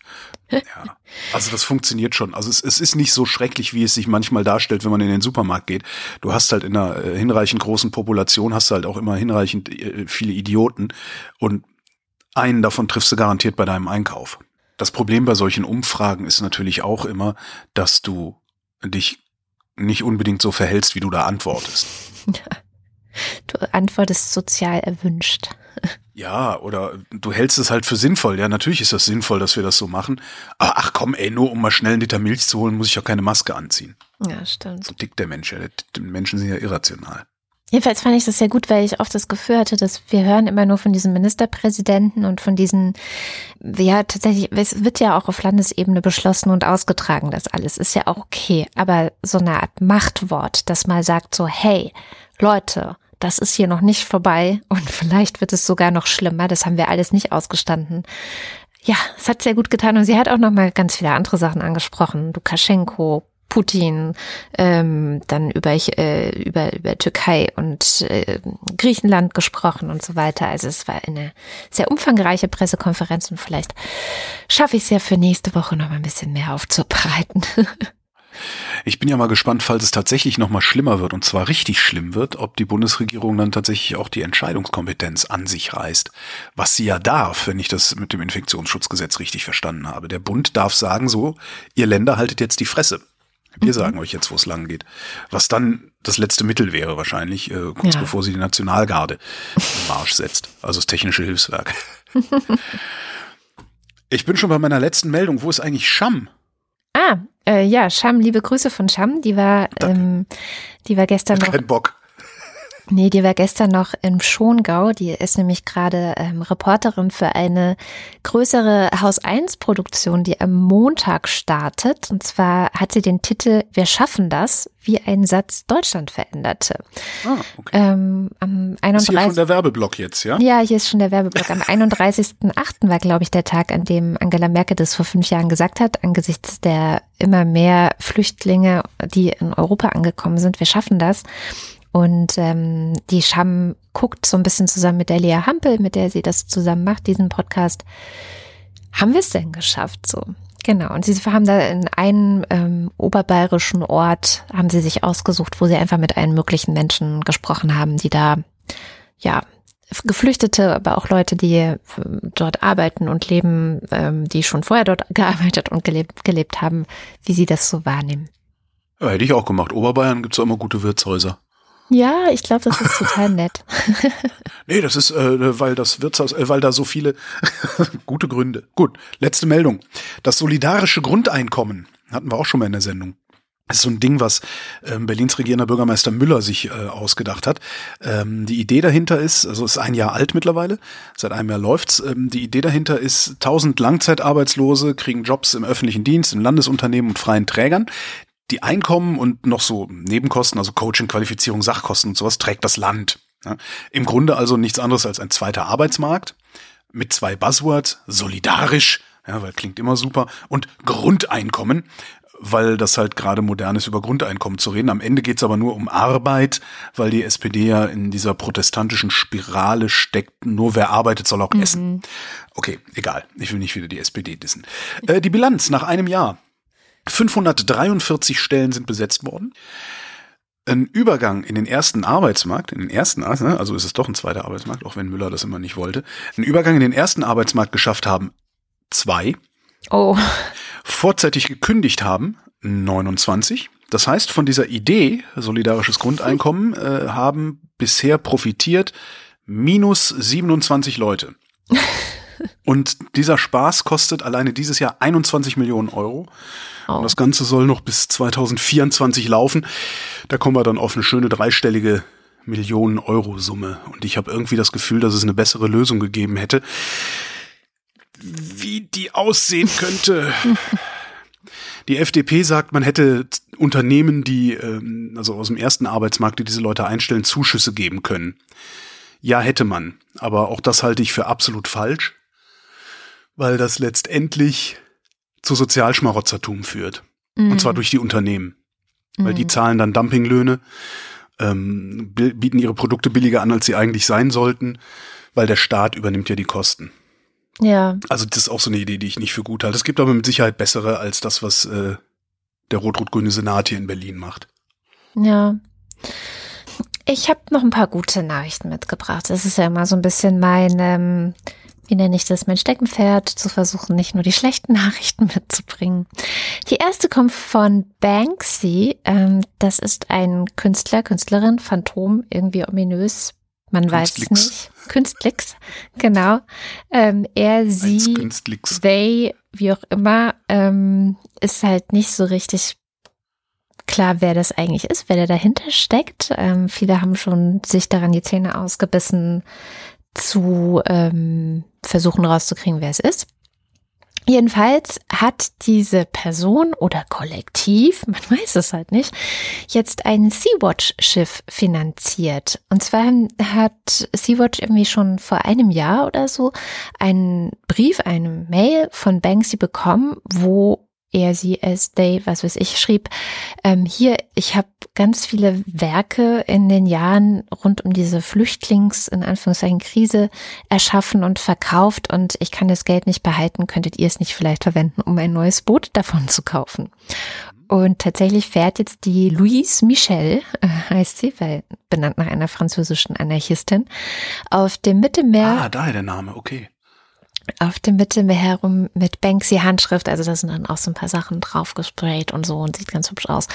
Ja, also das funktioniert schon. Also es, es ist nicht so schrecklich, wie es sich manchmal darstellt, wenn man in den Supermarkt geht. Du hast halt in einer äh, hinreichend großen Population, hast halt auch immer hinreichend äh, viele Idioten und einen davon triffst du garantiert bei deinem Einkauf. Das Problem bei solchen Umfragen ist natürlich auch immer, dass du dich nicht unbedingt so verhältst, wie du da antwortest. Du antwortest sozial erwünscht. Ja, oder du hältst es halt für sinnvoll. Ja, natürlich ist das sinnvoll, dass wir das so machen. Aber ach komm, ey, nur um mal schnell einen Liter Milch zu holen, muss ich ja keine Maske anziehen. Ja, stimmt. So tickt der Mensch. Ja. Die Menschen sind ja irrational. Jedenfalls fand ich das sehr gut, weil ich oft das Gefühl hatte, dass wir hören immer nur von diesen Ministerpräsidenten und von diesen, ja, tatsächlich, es wird ja auch auf Landesebene beschlossen und ausgetragen, das alles ist ja auch okay. Aber so eine Art Machtwort, das mal sagt so, hey, Leute, das ist hier noch nicht vorbei und vielleicht wird es sogar noch schlimmer. Das haben wir alles nicht ausgestanden. Ja, es hat sehr gut getan und sie hat auch noch mal ganz viele andere Sachen angesprochen. Lukaschenko, Putin, ähm, dann über, äh, über, über Türkei und äh, Griechenland gesprochen und so weiter. Also es war eine sehr umfangreiche Pressekonferenz und vielleicht schaffe ich es ja für nächste Woche noch mal ein bisschen mehr aufzubereiten. Ich bin ja mal gespannt, falls es tatsächlich noch mal schlimmer wird und zwar richtig schlimm wird, ob die Bundesregierung dann tatsächlich auch die Entscheidungskompetenz an sich reißt. Was sie ja darf, wenn ich das mit dem Infektionsschutzgesetz richtig verstanden habe. Der Bund darf sagen so, ihr Länder haltet jetzt die Fresse. Wir mhm. sagen euch jetzt, wo es lang geht. Was dann das letzte Mittel wäre wahrscheinlich, äh, kurz ja. bevor sie die Nationalgarde im Marsch setzt. Also das technische Hilfswerk. ich bin schon bei meiner letzten Meldung. Wo ist eigentlich Scham? Ah, äh, ja, Sham, liebe Grüße von Sham. Die war, ähm, die war gestern noch. Kein Bock. Nee, die war gestern noch im Schongau. Die ist nämlich gerade ähm, Reporterin für eine größere Haus 1 Produktion, die am Montag startet. Und zwar hat sie den Titel Wir schaffen das, wie ein Satz Deutschland veränderte. Ah, okay. Ähm, am 31. Ist hier schon der Werbeblock jetzt, ja? Ja, hier ist schon der Werbeblock. Am 31.8. war, glaube ich, der Tag, an dem Angela Merkel das vor fünf Jahren gesagt hat, angesichts der immer mehr Flüchtlinge, die in Europa angekommen sind. Wir schaffen das. Und ähm, die Scham guckt so ein bisschen zusammen mit der Lea Hampel, mit der sie das zusammen macht, diesen Podcast. Haben wir es denn geschafft? So. Genau. Und sie haben da in einem ähm, oberbayerischen Ort, haben sie sich ausgesucht, wo sie einfach mit allen möglichen Menschen gesprochen haben, die da, ja, Geflüchtete, aber auch Leute, die äh, dort arbeiten und leben, ähm, die schon vorher dort gearbeitet und gelebt, gelebt haben, wie sie das so wahrnehmen. Ja, hätte ich auch gemacht. Oberbayern gibt's auch immer gute Wirtshäuser. Ja, ich glaube, das ist total nett. nee, das ist, äh, weil das Wirtshaus, äh, weil da so viele gute Gründe. Gut, letzte Meldung. Das solidarische Grundeinkommen hatten wir auch schon mal in der Sendung. Das ist so ein Ding, was ähm, Berlins regierender Bürgermeister Müller sich äh, ausgedacht hat. Ähm, die Idee dahinter ist, also ist ein Jahr alt mittlerweile, seit einem Jahr läuft's. Ähm, die Idee dahinter ist, 1000 Langzeitarbeitslose kriegen Jobs im öffentlichen Dienst, in Landesunternehmen und freien Trägern die Einkommen und noch so Nebenkosten, also Coaching, Qualifizierung, Sachkosten und sowas, trägt das Land. Ja, Im Grunde also nichts anderes als ein zweiter Arbeitsmarkt mit zwei Buzzwords, solidarisch, ja, weil klingt immer super, und Grundeinkommen, weil das halt gerade modern ist, über Grundeinkommen zu reden. Am Ende geht's aber nur um Arbeit, weil die SPD ja in dieser protestantischen Spirale steckt, nur wer arbeitet, soll auch mhm. essen. Okay, egal. Ich will nicht wieder die SPD dissen. Äh, die Bilanz nach einem Jahr. 543 Stellen sind besetzt worden. ein Übergang in den ersten Arbeitsmarkt, in den ersten, ne, also ist es doch ein zweiter Arbeitsmarkt, auch wenn Müller das immer nicht wollte, ein Übergang in den ersten Arbeitsmarkt geschafft haben, zwei. Oh. Vorzeitig gekündigt haben, 29. Das heißt, von dieser Idee, solidarisches Grundeinkommen, äh, haben bisher profitiert minus 27 Leute. Und dieser Spaß kostet alleine dieses Jahr 21 Millionen Euro. Oh. Und das Ganze soll noch bis 2024 laufen. Da kommen wir dann auf eine schöne dreistellige Millionen Euro Summe. Und ich habe irgendwie das Gefühl, dass es eine bessere Lösung gegeben hätte. Wie die aussehen könnte. Die FDP sagt, man hätte Unternehmen, die, ähm, also aus dem ersten Arbeitsmarkt, die diese Leute einstellen, Zuschüsse geben können. Ja, hätte man. Aber auch das halte ich für absolut falsch, weil das letztendlich zu Sozialschmarotzertum führt. Mhm. Und zwar durch die Unternehmen. Weil die mhm. zahlen dann Dumpinglöhne, ähm, bieten ihre Produkte billiger an, als sie eigentlich sein sollten, weil der Staat übernimmt ja die Kosten. Ja. Also das ist auch so eine Idee, die ich nicht für gut halte. Es gibt aber mit Sicherheit bessere als das, was äh, der rot-rot-grüne Senat hier in Berlin macht. Ja. Ich habe noch ein paar gute Nachrichten mitgebracht. Das ist ja immer so ein bisschen mein, ähm, wie nenne ich das, mein Steckenpferd, zu versuchen, nicht nur die schlechten Nachrichten mitzubringen. Die erste kommt von Banksy. Ähm, das ist ein Künstler, Künstlerin, Phantom, irgendwie ominös man weiß es nicht. Künstlix, genau. Ähm, er, sie, they, wie auch immer, ähm, ist halt nicht so richtig klar, wer das eigentlich ist, wer da dahinter steckt. Ähm, viele haben schon sich daran die Zähne ausgebissen, zu ähm, versuchen rauszukriegen, wer es ist. Jedenfalls hat diese Person oder Kollektiv, man weiß es halt nicht, jetzt ein Sea-Watch-Schiff finanziert. Und zwar hat Sea-Watch irgendwie schon vor einem Jahr oder so einen Brief, eine Mail von Banksy bekommen, wo er, sie, es, they, was weiß ich, schrieb, ähm, hier, ich habe ganz viele Werke in den Jahren rund um diese Flüchtlings, in Anführungszeichen, Krise erschaffen und verkauft und ich kann das Geld nicht behalten, könntet ihr es nicht vielleicht verwenden, um ein neues Boot davon zu kaufen? Und tatsächlich fährt jetzt die Louise Michel, äh, heißt sie, weil benannt nach einer französischen Anarchistin, auf dem Mittelmeer. Ah, daher der Name, okay auf dem Mittelmeer herum mit Banksy Handschrift, also da sind dann auch so ein paar Sachen drauf gesprayt und so und sieht ganz hübsch aus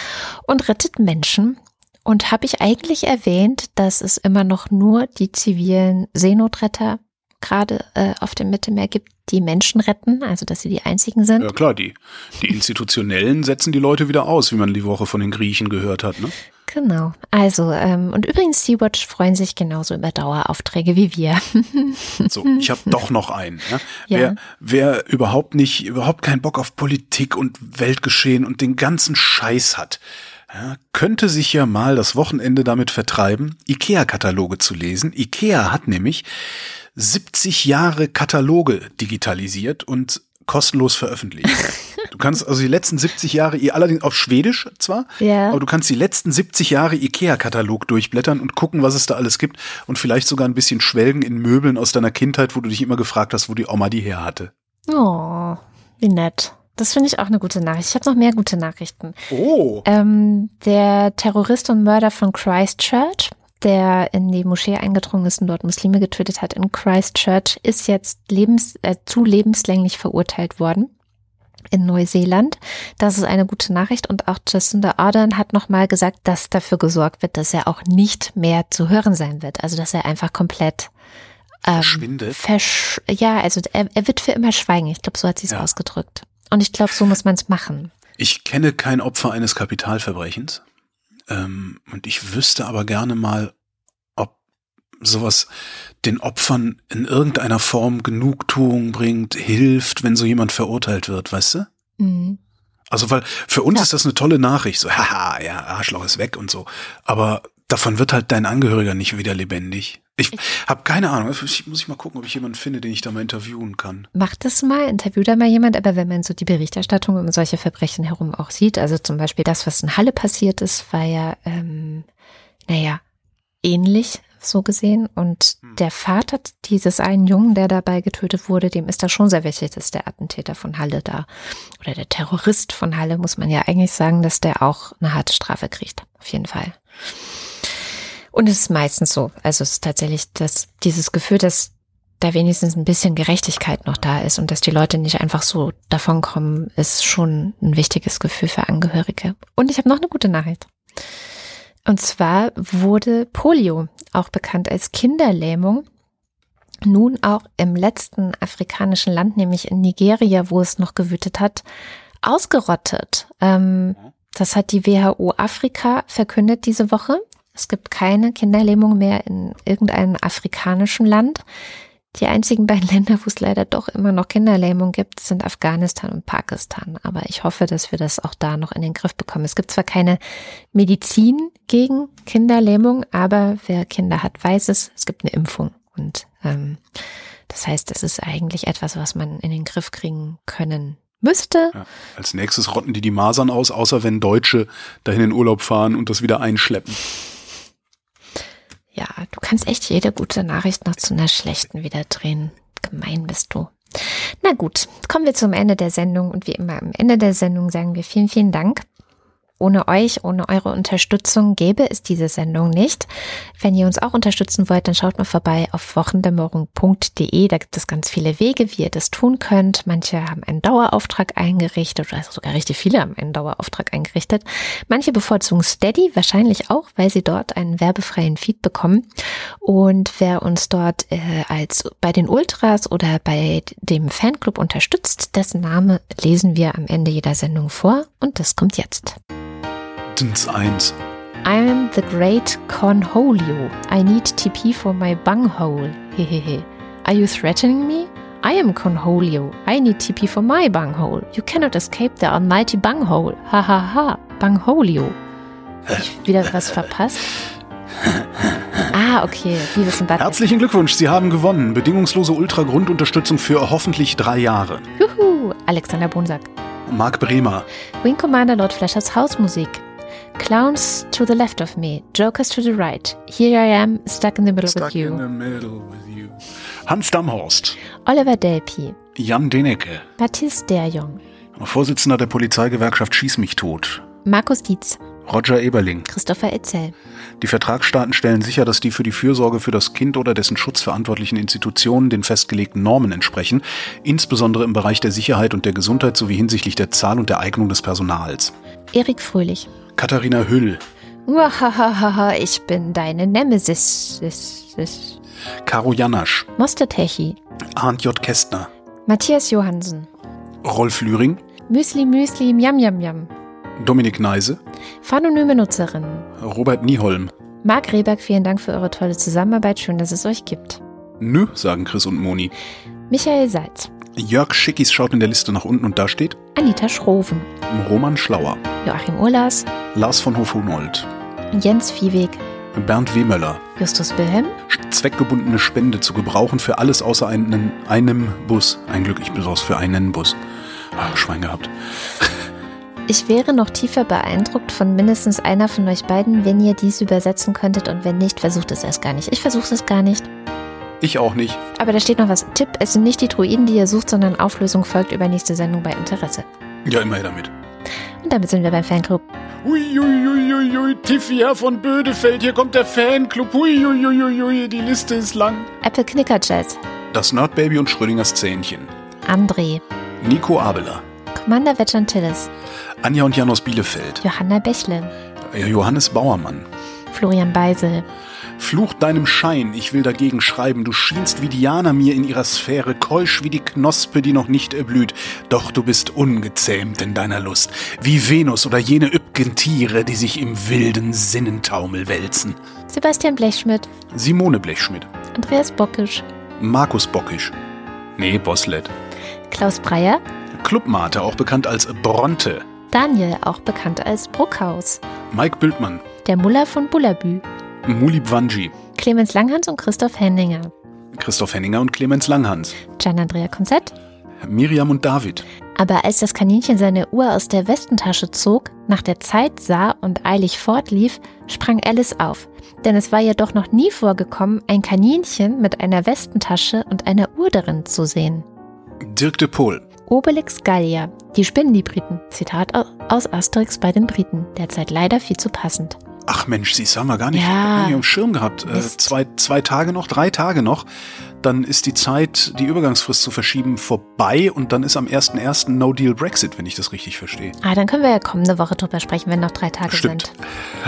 und rettet Menschen. Und habe ich eigentlich erwähnt, dass es immer noch nur die zivilen Seenotretter gerade äh, auf dem Mittelmeer gibt, die Menschen retten, also dass sie die einzigen sind. Ja klar, die, die institutionellen setzen die Leute wieder aus, wie man die Woche von den Griechen gehört hat, ne? Genau. Also, ähm, und übrigens, Sea-Watch freuen sich genauso über Daueraufträge wie wir. so, ich habe doch noch einen. Ne? Ja. Wer, wer überhaupt nicht, überhaupt keinen Bock auf Politik und Weltgeschehen und den ganzen Scheiß hat, ja, könnte sich ja mal das Wochenende damit vertreiben, IKEA-Kataloge zu lesen. IKEA hat nämlich 70 Jahre Kataloge digitalisiert und kostenlos veröffentlicht. Du kannst also die letzten 70 Jahre, allerdings auf Schwedisch zwar, ja. aber du kannst die letzten 70 Jahre IKEA-Katalog durchblättern und gucken, was es da alles gibt und vielleicht sogar ein bisschen schwelgen in Möbeln aus deiner Kindheit, wo du dich immer gefragt hast, wo die Oma die her hatte. Oh, wie nett. Das finde ich auch eine gute Nachricht. Ich habe noch mehr gute Nachrichten. Oh. Ähm, der Terrorist und Mörder von Christchurch, der in die Moschee eingedrungen ist und dort Muslime getötet hat in Christchurch, ist jetzt lebens, äh, zu lebenslänglich verurteilt worden in Neuseeland. Das ist eine gute Nachricht und auch Jacinda Ardern hat nochmal gesagt, dass dafür gesorgt wird, dass er auch nicht mehr zu hören sein wird. Also dass er einfach komplett ähm, verschwindet. Versch ja, also er, er, wird für immer schweigen. Ich glaube, so hat sie es ja. ausgedrückt. Und ich glaube, so muss man es machen. Ich kenne kein Opfer eines Kapitalverbrechens. Ähm, und ich wüsste aber gerne mal, ob sowas den Opfern in irgendeiner Form Genugtuung bringt, hilft, wenn so jemand verurteilt wird, weißt du? Mhm. Also, weil für uns ja. ist das eine tolle Nachricht, so, haha, ja, Arschloch ist weg und so. Aber davon wird halt dein Angehöriger nicht wieder lebendig. Ich, ich habe keine Ahnung. Ich, muss ich mal gucken, ob ich jemanden finde, den ich da mal interviewen kann. Mach das mal, interview da mal jemand. Aber wenn man so die Berichterstattung um solche Verbrechen herum auch sieht, also zum Beispiel das, was in Halle passiert ist, war ja, ähm, naja, ähnlich so gesehen. Und hm. der Vater dieses einen Jungen, der dabei getötet wurde, dem ist da schon sehr wichtig, dass der Attentäter von Halle da oder der Terrorist von Halle, muss man ja eigentlich sagen, dass der auch eine harte Strafe kriegt. Auf jeden Fall. Und es ist meistens so. Also es ist tatsächlich das, dieses Gefühl, dass da wenigstens ein bisschen Gerechtigkeit noch da ist und dass die Leute nicht einfach so davonkommen, ist schon ein wichtiges Gefühl für Angehörige. Und ich habe noch eine gute Nachricht. Und zwar wurde Polio, auch bekannt als Kinderlähmung, nun auch im letzten afrikanischen Land, nämlich in Nigeria, wo es noch gewütet hat, ausgerottet. Ähm, das hat die WHO Afrika verkündet diese Woche. Es gibt keine Kinderlähmung mehr in irgendeinem afrikanischen Land. Die einzigen beiden Länder, wo es leider doch immer noch Kinderlähmung gibt, sind Afghanistan und Pakistan. Aber ich hoffe, dass wir das auch da noch in den Griff bekommen. Es gibt zwar keine Medizin gegen Kinderlähmung, aber wer Kinder hat, weiß es. Es gibt eine Impfung. Und ähm, das heißt, es ist eigentlich etwas, was man in den Griff kriegen können müsste. Ja, als nächstes rotten die die Masern aus, außer wenn Deutsche dahin in Urlaub fahren und das wieder einschleppen. Ja, du kannst echt jede gute Nachricht noch zu einer schlechten wieder drehen. Gemein bist du. Na gut, kommen wir zum Ende der Sendung und wie immer am Ende der Sendung sagen wir vielen, vielen Dank ohne euch, ohne eure Unterstützung gäbe es diese Sendung nicht. Wenn ihr uns auch unterstützen wollt, dann schaut mal vorbei auf wochendämmerung.de. Da gibt es ganz viele Wege, wie ihr das tun könnt. Manche haben einen Dauerauftrag eingerichtet oder sogar richtig viele haben einen Dauerauftrag eingerichtet. Manche bevorzugen Steady, wahrscheinlich auch, weil sie dort einen werbefreien Feed bekommen. Und wer uns dort äh, als bei den Ultras oder bei dem Fanclub unterstützt, dessen Name lesen wir am Ende jeder Sendung vor. Und das kommt jetzt. Sentence 1. I am the great Cornholio. I need TP for my bunghole. Hehehe. Are you threatening me? I am Cornholio. I need TP for my bunghole. You cannot escape the almighty bunghole. Ha ha ha. Bungholio. Ich wieder was verpasst? Ah, okay. Bad Herzlichen Glückwunsch, Sie haben gewonnen. Bedingungslose Ultra-Grundunterstützung für hoffentlich drei Jahre. Juhu, Alexander Bonsack. Marc Bremer. Wing Commander Lord Fleschers Hausmusik. Clowns to the left of me, jokers to the right. Here I am, stuck in the middle stuck with you. In the middle with you. Hans Damhorst. Oliver Delpi. Jan Denecke. Mathis Derjong. Vorsitzender der Polizeigewerkschaft Schieß mich tot. Markus Dietz. Roger Eberling. Christopher Etzel. Die Vertragsstaaten stellen sicher, dass die für die Fürsorge für das Kind oder dessen Schutz verantwortlichen Institutionen den festgelegten Normen entsprechen, insbesondere im Bereich der Sicherheit und der Gesundheit sowie hinsichtlich der Zahl und der Eignung des Personals. Erik Fröhlich. Katharina Hüll. Wahahaha, ich bin deine Nemesis. Karo Janasch. Mostetechi. Arndt J. Kästner. Matthias Johansen. Rolf Lühring. Müsli Müsli Miam Miam Miam. Dominik Neise. Phanonyme Nutzerin. Robert Nieholm. Marc Rehberg, vielen Dank für eure tolle Zusammenarbeit. Schön, dass es euch gibt. Nö, sagen Chris und Moni. Michael Seitz. Jörg Schickis schaut in der Liste nach unten und da steht Anita Schroven. Roman Schlauer. Joachim Urlas. Lars von Hof-Hunold. Jens Viehweg. Bernd Wehmöller. Justus Wilhelm. Zweckgebundene Spende zu gebrauchen für alles außer einen, einem Bus. Ein Glück, ich besorge für einen Bus. Ah, Schwein gehabt. Ich wäre noch tiefer beeindruckt von mindestens einer von euch beiden, wenn ihr dies übersetzen könntet und wenn nicht, versucht es erst gar nicht. Ich versuche es gar nicht. Ich auch nicht. Aber da steht noch was. Tipp, es sind nicht die Druiden, die ihr sucht, sondern Auflösung folgt über nächste Sendung bei Interesse. Ja, immer her damit. Und damit sind wir beim Fanclub. Uiuiuiui, ui, ui, Tiffy Herr von Bödefeld, hier kommt der Fanclub. Uiuiuiui, ui, die Liste ist lang. Apple Knicker Jazz. Das Nerdbaby und Schrödingers Zähnchen. André. Nico Abeler. Commander Vetchantillis. Anja und Jan aus Bielefeld. Johanna Bächle. Johannes Bauermann. Florian Beisel. Fluch deinem Schein, ich will dagegen schreiben, du schienst wie Diana mir in ihrer Sphäre, keusch wie die Knospe, die noch nicht erblüht, doch du bist ungezähmt in deiner Lust, wie Venus oder jene üppgen Tiere, die sich im wilden Sinnentaumel wälzen. Sebastian Blechschmidt. Simone Blechschmidt. Andreas Bockisch. Markus Bockisch. Nee, Bosslet. Klaus Breyer. Clubmate, auch bekannt als Bronte. Daniel, auch bekannt als Bruckhaus. Mike Bültmann. Der Muller von Bullabü. Mulib Wanji. Clemens Langhans und Christoph Henninger. Christoph Henninger und Clemens Langhans. Gian-Andrea Konzett. Miriam und David. Aber als das Kaninchen seine Uhr aus der Westentasche zog, nach der Zeit sah und eilig fortlief, sprang Alice auf. Denn es war ihr doch noch nie vorgekommen, ein Kaninchen mit einer Westentasche und einer Uhr darin zu sehen. Dirk de Pohl. Obelix Gallia, die spinnen die Briten. Zitat aus Asterix bei den Briten, derzeit leider viel zu passend. Ach Mensch, sie haben wir gar nicht, Ja. gar nicht dem Schirm gehabt. Äh, zwei, zwei Tage noch, drei Tage noch. Dann ist die Zeit, die Übergangsfrist zu verschieben, vorbei und dann ist am 1.1. No Deal Brexit, wenn ich das richtig verstehe. Ah, dann können wir ja kommende Woche drüber sprechen, wenn noch drei Tage Stimmt. sind.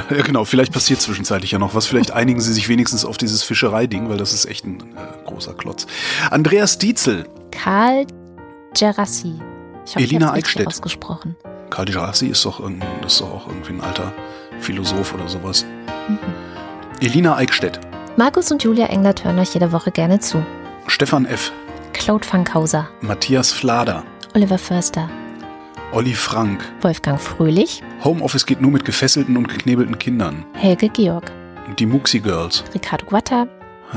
Ja, genau, vielleicht passiert zwischenzeitlich ja noch was. Vielleicht einigen sie sich wenigstens auf dieses Fischereiding, weil das ist echt ein äh, großer Klotz. Andreas Dietzel, Karl Gerassi. Ich ich Elina Eickstedt. ausgesprochen. Karl Gerassi ist doch, das ist doch auch irgendwie ein alter Philosoph oder sowas. Mhm. Elina Eickstedt, Markus und Julia Englert hören euch jede Woche gerne zu. Stefan F., Claude Fankhauser, Matthias Flader, Oliver Förster, Olli Frank. Wolfgang Fröhlich, Homeoffice geht nur mit gefesselten und geknebelten Kindern. Helge Georg, Die Muxi Girls. Ricardo Guatta,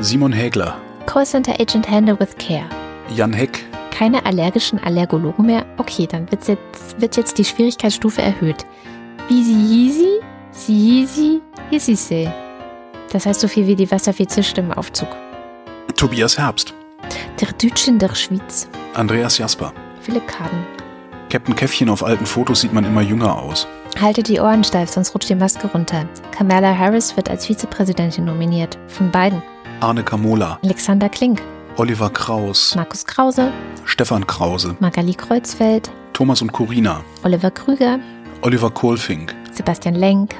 Simon Hägler. Callcenter Agent Handle with Care. Jan Heck. Keine allergischen Allergologen mehr? Okay, dann wird's jetzt, wird jetzt die Schwierigkeitsstufe erhöht. Wie sie hießi? Hießise. Das heißt so viel wie die Wasservize im Aufzug. Tobias Herbst. Der Dütschen der Schweiz. Andreas Jasper. Philipp Kaden. Captain Käffchen auf alten Fotos sieht man immer jünger aus. Halte die Ohren steif, sonst rutscht die Maske runter. Kamala Harris wird als Vizepräsidentin nominiert. Von beiden. Arne Kamola. Alexander Klink, Oliver Kraus. Markus Krause, Stefan Krause. Magali Kreuzfeld, Thomas und Corina. Oliver Krüger, Oliver Kohlfink. Sebastian Lenk,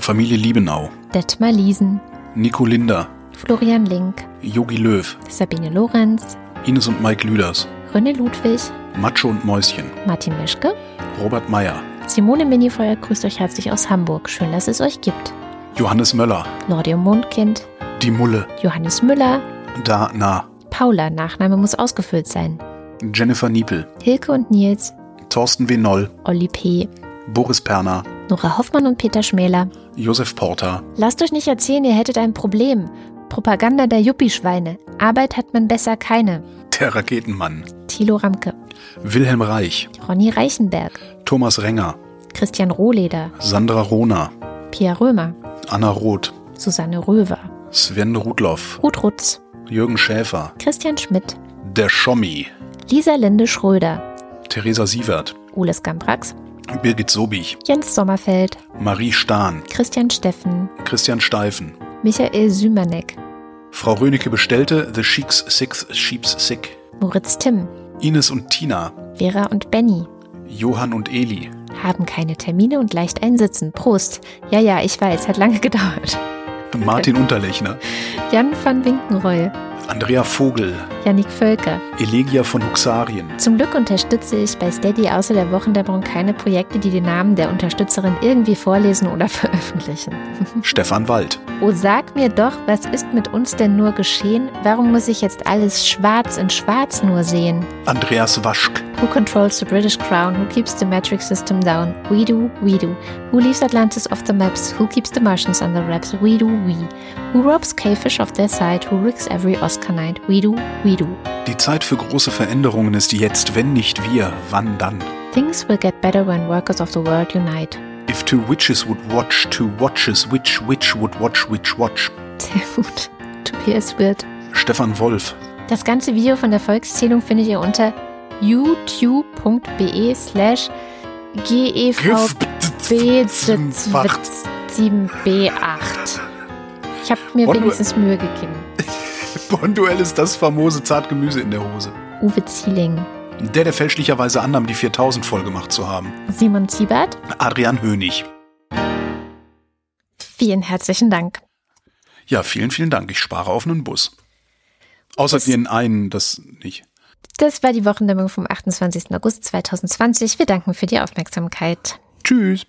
Familie Liebenau. Detmar Liesen, Nico Linder. Florian Link, Yogi Löw. Sabine Lorenz, Ines und Mike Lüders. René Ludwig, Macho und Mäuschen. Martin Mischke, Robert Meyer. Simone Minifeuer grüßt euch herzlich aus Hamburg. Schön, dass es euch gibt. Johannes Möller. Lordio Mondkind, Die Mulle. Johannes Müller, Da, na. Paula, Nachname muss ausgefüllt sein. Jennifer Niepel. Hilke und Nils, Thorsten W. Noll. Olli P., Boris Perner. Nora Hoffmann und Peter Schmäler. Josef Porter. Lasst euch nicht erzählen, ihr hättet ein Problem. Propaganda der Yuppie-Schweine. Arbeit hat man besser keine. Der Raketenmann. Thilo Ramke, Wilhelm Reich. Ronny Reichenberg, Thomas Renger. Christian Rohleder, Sandra Rohner. Pia Römer, Anna Roth. Susanne Röver, Sven Rudloff. Ruth Rutz, Jürgen Schäfer. Christian Schmidt, Der Schommi. Lisa Linde Schröder, Theresa Sievert. Ules Gambrax, Birgit Sobich. Jens Sommerfeld, Marie Stahn. Christian Steffen, Christian Steifen. Michael Sümanek, Frau Rönecke bestellte The Sheik's Sixth Sheep's Sick. Moritz Timm, Ines und Tina. Vera und Benny. Johann und Eli. Haben keine Termine und leicht einsitzen. Prost. Ja, ja, ich weiß, hat lange gedauert. Martin Unterlechner. Jan van Winkenreue, Andrea Vogel. Yannick Völker. Elegia von Huxarien. Zum Glück unterstütze ich bei Steady außer der Wochendämmerung keine Projekte, die den Namen der Unterstützerin irgendwie vorlesen oder veröffentlichen. Stefan Wald. Oh, sag mir doch, was ist mit uns denn nur geschehen? Warum muss ich jetzt alles schwarz in schwarz nur sehen? Andreas Waschk. Who controls the British crown? Who keeps the metric system down? We do, we do. Who leaves Atlantis off the maps? Who keeps the Martians under wraps? We do, we. Who robs K-Fish off their side? Who rigs every Oscar? We do, we do. Die Zeit für große Veränderungen ist jetzt. Wenn nicht wir, wann dann? Things will get better when workers of the world unite. If two witches would watch two watches, which witch would watch which watch? Sehr gut. Tobias Wirth. Stefan Wolf. Das ganze Video von der Volkszählung findet ihr unter youtube.be slash E GEVB7B8. Ich habe mir wenigstens Mühe gegeben. Bonduell ist das famose Zartgemüse in der Hose. Uwe Zieling, Der, der fälschlicherweise annahm, die 4000 voll gemacht zu haben. Simon Ziebert, Adrian Hönig. vielen herzlichen Dank. Ja, vielen, vielen Dank. Ich spare auf einen Bus. Außer den einen, das nicht. Das war die Wochendämmung vom 28. August 2020. Wir danken für die Aufmerksamkeit. Tschüss.